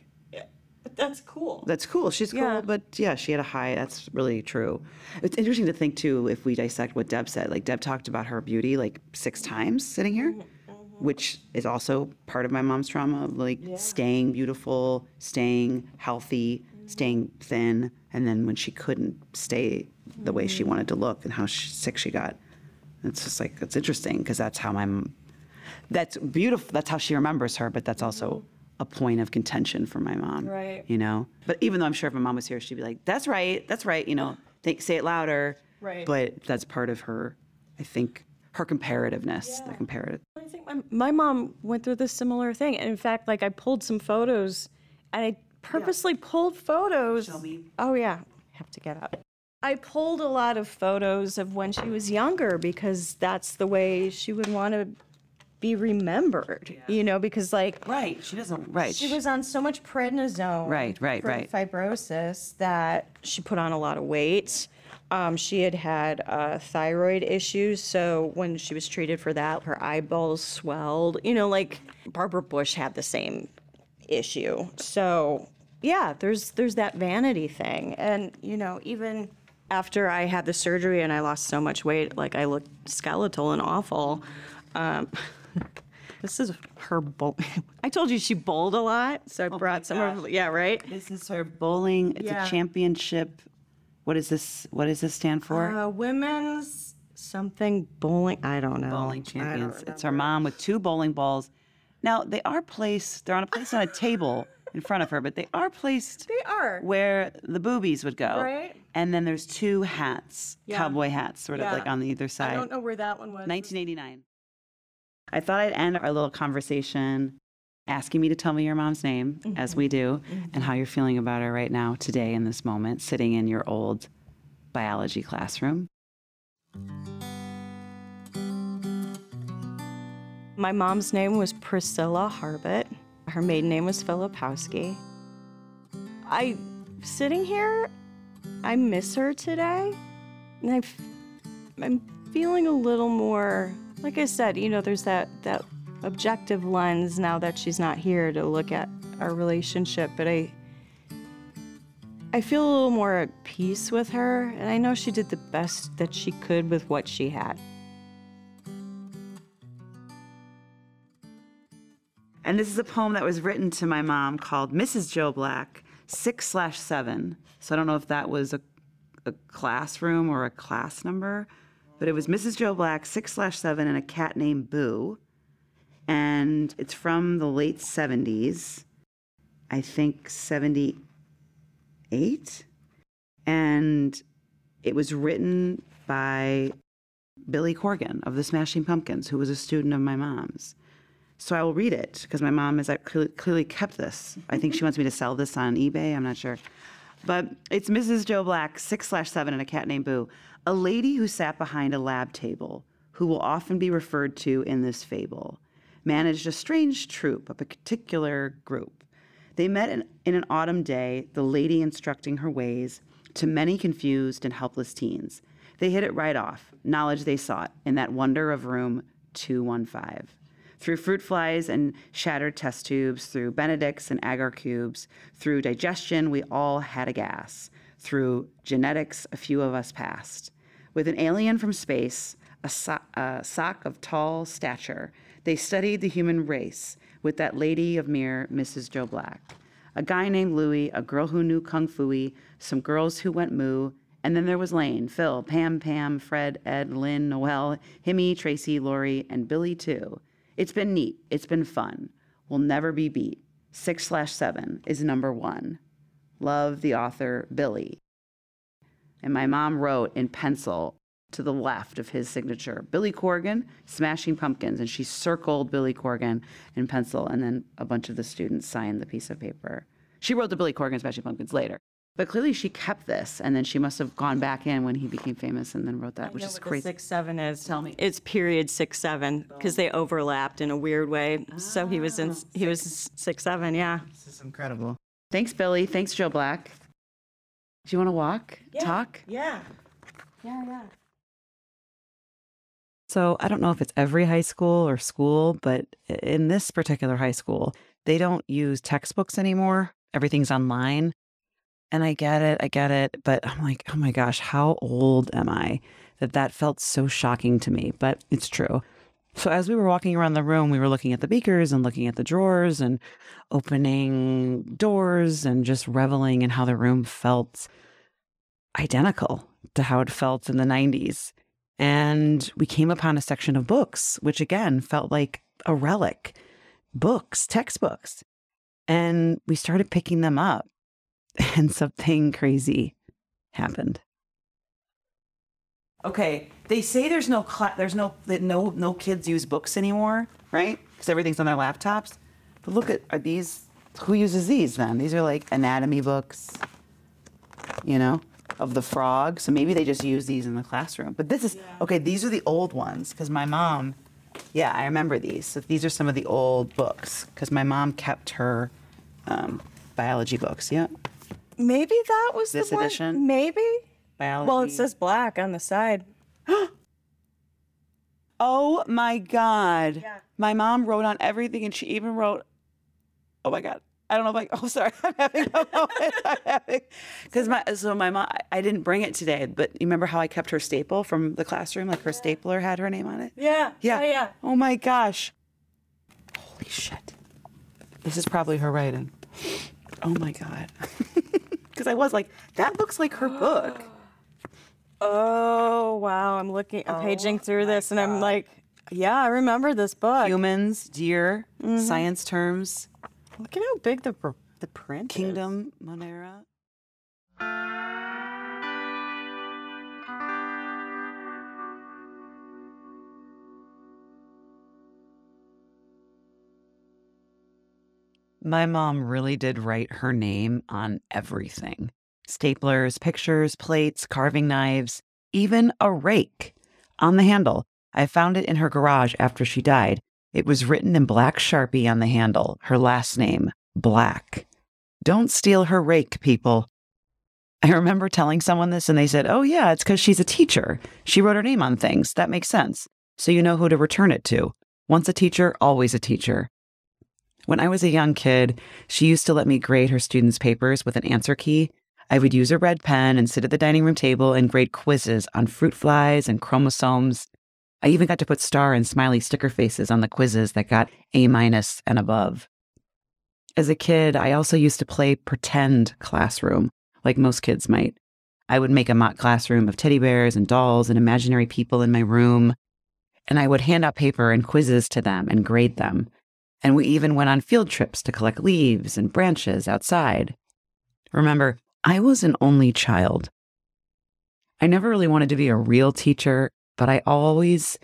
That's cool. That's cool. She's cool, but yeah, she had a high. That's really true. It's interesting to think too if we dissect what Deb said. Like Deb talked about her beauty like six times sitting here, mm-hmm, mm-hmm. which is also part of my mom's trauma. Like staying beautiful, staying healthy, mm-hmm. staying thin, and then when she couldn't stay the way she wanted to look and how sh sick she got. It's just like it's interesting because that's how my that's beautiful. That's how she remembers her, but that's also a point of contention for my mom. Right. You know? But even though I'm sure if my mom was here, she'd be like, that's right, that's right, you know, *sighs* think, say it louder. Right. But that's part of her, I think, her comparativeness, the comparative. I think my, my mom went through this similar thing. And in fact, like I pulled some photos and I purposely pulled photos. Show me. Oh, yeah. Have to get up. I pulled a lot of photos of when she was younger because that's the way she would want to be remembered, you know, because like Right. She doesn't, right. she was on so much prednisone Right, right, for right. fibrosis that she put on a lot of weight. Um, she had had uh, thyroid issues, so when she was treated for that, her eyeballs swelled. You know, like Barbara Bush had the same issue. So yeah, there's there's that vanity thing, and you know, even after I had the surgery and I lost so much weight, like I looked skeletal and awful. Um, *laughs* *laughs* this is her bowl. *laughs* I told you she bowled a lot, so I brought some of. Yeah, right. This is her bowling. It's Yeah. a championship. What is this? What does this stand for? Uh, women's something bowling. I don't know. bowling champions. It's her mom with two bowling balls. Now they are placed. They're on a place on a table in front of her, but they are placed They are. where the boobies would go. Right. And then there's two hats, Yeah. cowboy hats, sort of like on the either side. I don't know where that one was. 1989. I thought I'd end our little conversation asking me to tell me your mom's name, as mm-hmm. we do, and mm-hmm. how you're feeling about her right now, today, in this moment, sitting in your old biology classroom. My mom's name was Priscilla Harbit. Her maiden name was Filipowski. I, sitting here, I miss her today. And I f- I'm feeling a little more, like I said, you know, there's that, that objective lens now that she's not here to look at our relationship. But I, I feel a little more at peace with her. And I know she did the best that she could with what she had. And this is a poem that was written to my mom called Mrs. Joe Black, six slash seven. So I don't know if that was a, a classroom or a class number, but it was Mrs. Joe Black, six slash seven, and a cat named Boo. And it's from the late 70s, I think 78. And it was written by Billy Corgan of the Smashing Pumpkins, who was a student of my mom's. So I will read it because my mom has clearly, kept this. I think she wants me to sell this on eBay. I'm not sure. But it's Mrs. Joe Black, six slash seven, and a cat named Boo. A lady who sat behind a lab table, who will often be referred to in this fable, managed a strange troop, a particular group. They met in, in an autumn day, the lady instructing her ways to many confused and helpless teens. They hit it right off, knowledge they sought in that wonder of room 215 through fruit flies and shattered test tubes, through Benedicts and agar cubes, through digestion, we all had a gas. Through genetics, a few of us passed. With an alien from space, a, so- a sock of tall stature, they studied the human race with that lady of mere Mrs. Joe Black. A guy named Louie, a girl who knew Kung Fu, some girls who went moo, and then there was Lane, Phil, Pam, Pam, Fred, Ed, Lynn, Noel, Himmy, Tracy, Lori, and Billy too. It's been neat. It's been fun. We'll never be beat. Six slash seven is number one. Love the author, Billy. And my mom wrote in pencil to the left of his signature, Billy Corgan, Smashing Pumpkins. And she circled Billy Corgan in pencil. And then a bunch of the students signed the piece of paper. She wrote to Billy Corgan, Smashing Pumpkins later. But clearly she kept this. And then she must have gone back in when he became famous and then wrote that, which know is what the crazy. Six seven is. Tell me. It's period six seven because they overlapped in a weird way. so he was in ah. he was six seven. Yeah. This is incredible. Thanks, Billy. Thanks, Joe Black. Do you want to walk? Talk? Yeah. Yeah. Yeah. So I don't know if it's every high school or school, but in this particular high school, they don't use textbooks anymore. Everything's online. And I get it, I get it, but I'm like, oh my gosh, how old am I that that felt so shocking to me? But it's true. So as we were walking around the room, we were looking at the beakers and looking at the drawers and opening doors and just reveling in how the room felt identical to how it felt in the 90s. And we came upon a section of books, which again felt like a relic books, textbooks. And we started picking them up, *laughs* and something crazy happened. Okay, they say there's no cla- there's no that no no kids use books anymore, right? Because everything's on their laptops. But look at are these? Who uses these then? These are like anatomy books, you know, of the frog. So maybe they just use these in the classroom. But this is okay. These are the old ones because my mom. Yeah, I remember these. So these are some of the old books because my mom kept her um, biology books. Yeah, Maybe that was This the one. edition? Maybe. Biology. Well, it says black on the side. *gasps* Oh my God. Yeah. My mom wrote on everything and she even wrote, oh my God. I don't know if I, *laughs* oh, sorry. I'm having a moment. I'm having, because my, so my mom, I- didn't bring it today, but you remember how I kept her staple from the classroom? Like her stapler had her name on it? Yeah. Yeah. Yeah. Oh my gosh. Holy shit. This is probably her writing. Oh my God. *laughs* Because I was like, that looks like her book. *gasps* *gasps* Oh wow! I'm looking, I'm oh paging through this, and I'm like, yeah, I remember this book. Humans, deer, mm-hmm. science terms, Look at how big the the print. is. kingdom, Monera. My mom really did write her name on everything staplers, pictures, plates, carving knives, even a rake on the handle. I found it in her garage after she died. It was written in black sharpie on the handle, her last name, Black. Don't steal her rake, people. I remember telling someone this and they said, Oh, yeah, it's because she's a teacher. She wrote her name on things. That makes sense. So you know who to return it to. Once a teacher, always a teacher. When I was a young kid, she used to let me grade her students' papers with an answer key. I would use a red pen and sit at the dining room table and grade quizzes on fruit flies and chromosomes. I even got to put star and smiley sticker faces on the quizzes that got A minus and above. As a kid, I also used to play pretend classroom, like most kids might. I would make a mock classroom of teddy bears and dolls and imaginary people in my room, and I would hand out paper and quizzes to them and grade them. And we even went on field trips to collect leaves and branches outside. Remember, I was an only child. I never really wanted to be a real teacher, but I always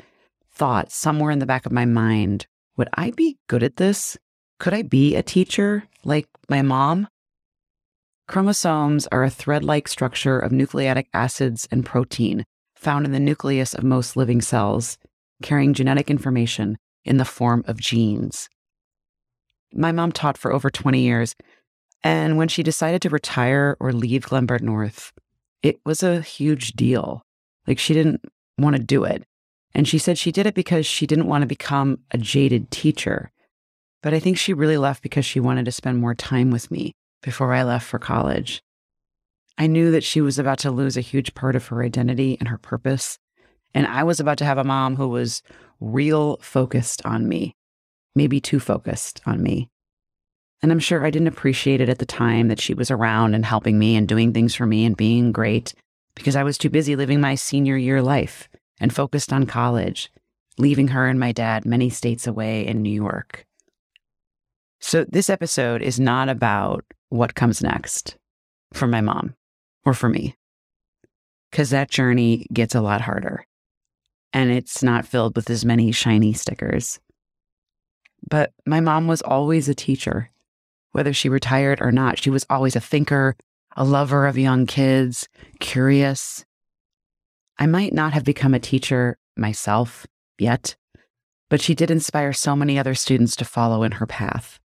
thought somewhere in the back of my mind, would I be good at this? Could I be a teacher like my mom? Chromosomes are a thread like structure of nucleic acids and protein found in the nucleus of most living cells, carrying genetic information in the form of genes. My mom taught for over 20 years, and when she decided to retire or leave Glenbard North, it was a huge deal. Like she didn't want to do it. And she said she did it because she didn't want to become a jaded teacher. But I think she really left because she wanted to spend more time with me before I left for college. I knew that she was about to lose a huge part of her identity and her purpose. And I was about to have a mom who was real focused on me, maybe too focused on me. And I'm sure I didn't appreciate it at the time that she was around and helping me and doing things for me and being great because I was too busy living my senior year life and focused on college, leaving her and my dad many states away in New York. So, this episode is not about what comes next for my mom or for me, because that journey gets a lot harder and it's not filled with as many shiny stickers. But my mom was always a teacher. Whether she retired or not, she was always a thinker, a lover of young kids, curious. I might not have become a teacher myself yet, but she did inspire so many other students to follow in her path.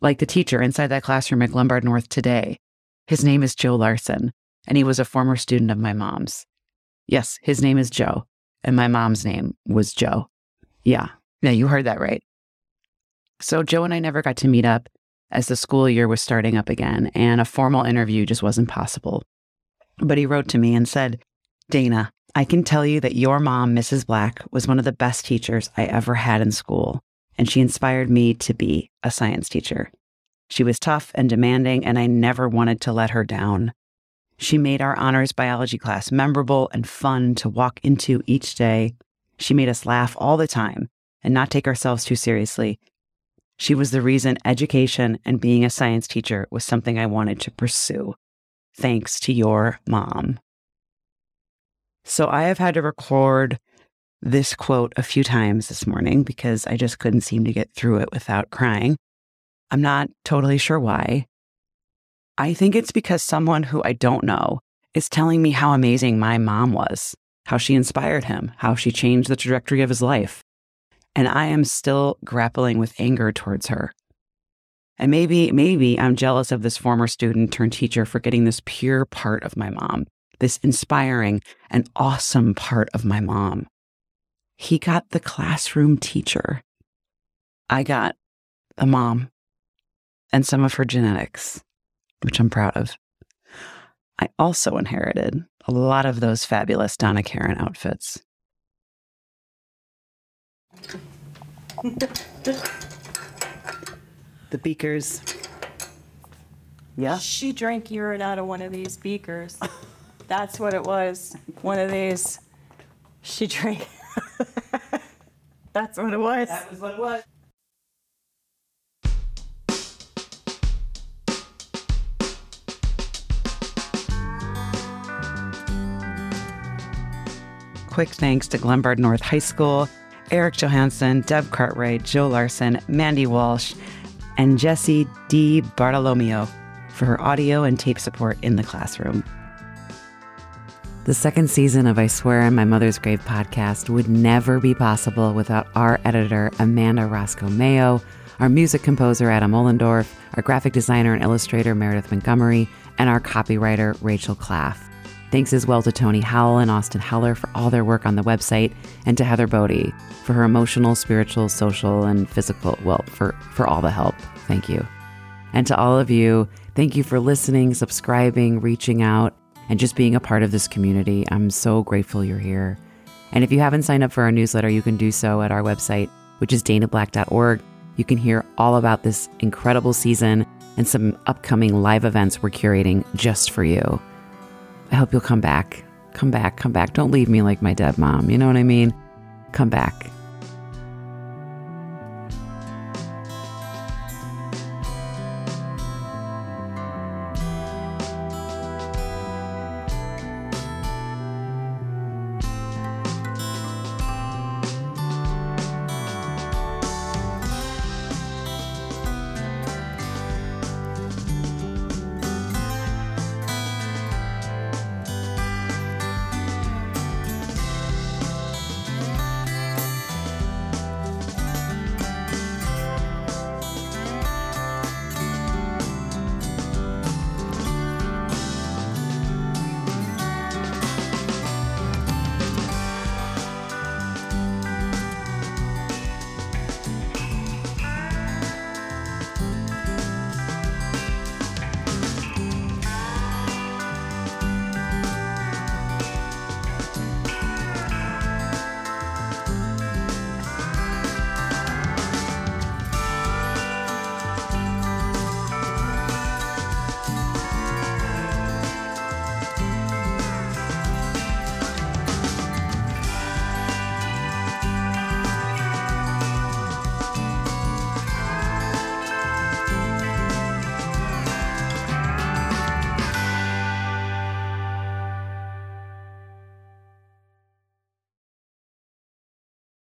Like the teacher inside that classroom at Glenbard North today. His name is Joe Larson, and he was a former student of my mom's. Yes, his name is Joe, and my mom's name was Joe. Yeah, yeah, you heard that right. So Joe and I never got to meet up as the school year was starting up again, and a formal interview just wasn't possible. But he wrote to me and said, Dana, I can tell you that your mom, Mrs. Black, was one of the best teachers I ever had in school, and she inspired me to be a science teacher. She was tough and demanding, and I never wanted to let her down. She made our honors biology class memorable and fun to walk into each day. She made us laugh all the time and not take ourselves too seriously. She was the reason education and being a science teacher was something I wanted to pursue. Thanks to your mom. So I have had to record this quote a few times this morning because I just couldn't seem to get through it without crying. I'm not totally sure why. I think it's because someone who I don't know is telling me how amazing my mom was, how she inspired him, how she changed the trajectory of his life. And I am still grappling with anger towards her. And maybe, maybe I'm jealous of this former student turned teacher for getting this pure part of my mom, this inspiring and awesome part of my mom. He got the classroom teacher. I got the mom and some of her genetics, which I'm proud of. I also inherited a lot of those fabulous Donna Karan outfits. The beakers. Yeah. She drank urine out of one of these beakers. That's what it was. One of these. She drank. *laughs* That's what it was. That was what it was. Quick thanks to Glenbard North High School, Eric Johansson, Deb Cartwright, Joe Larson, Mandy Walsh, and Jesse D. Bartolomeo for her audio and tape support in the classroom. The second season of I Swear on My Mother's Grave podcast would never be possible without our editor, Amanda Roscoe Mayo, our music composer, Adam Ollendorf, our graphic designer and illustrator, Meredith Montgomery, and our copywriter, Rachel Claff. Thanks as well to Tony Howell and Austin Heller for all their work on the website, and to Heather Bodie for her emotional, spiritual, social, and physical, well, for, for all the help. Thank you. And to all of you, thank you for listening, subscribing, reaching out, and just being a part of this community. I'm so grateful you're here. And if you haven't signed up for our newsletter, you can do so at our website, which is danablack.org. You can hear all about this incredible season and some upcoming live events we're curating just for you. I hope you'll come back. Come back, come back. Don't leave me like my dead mom. You know what I mean? Come back.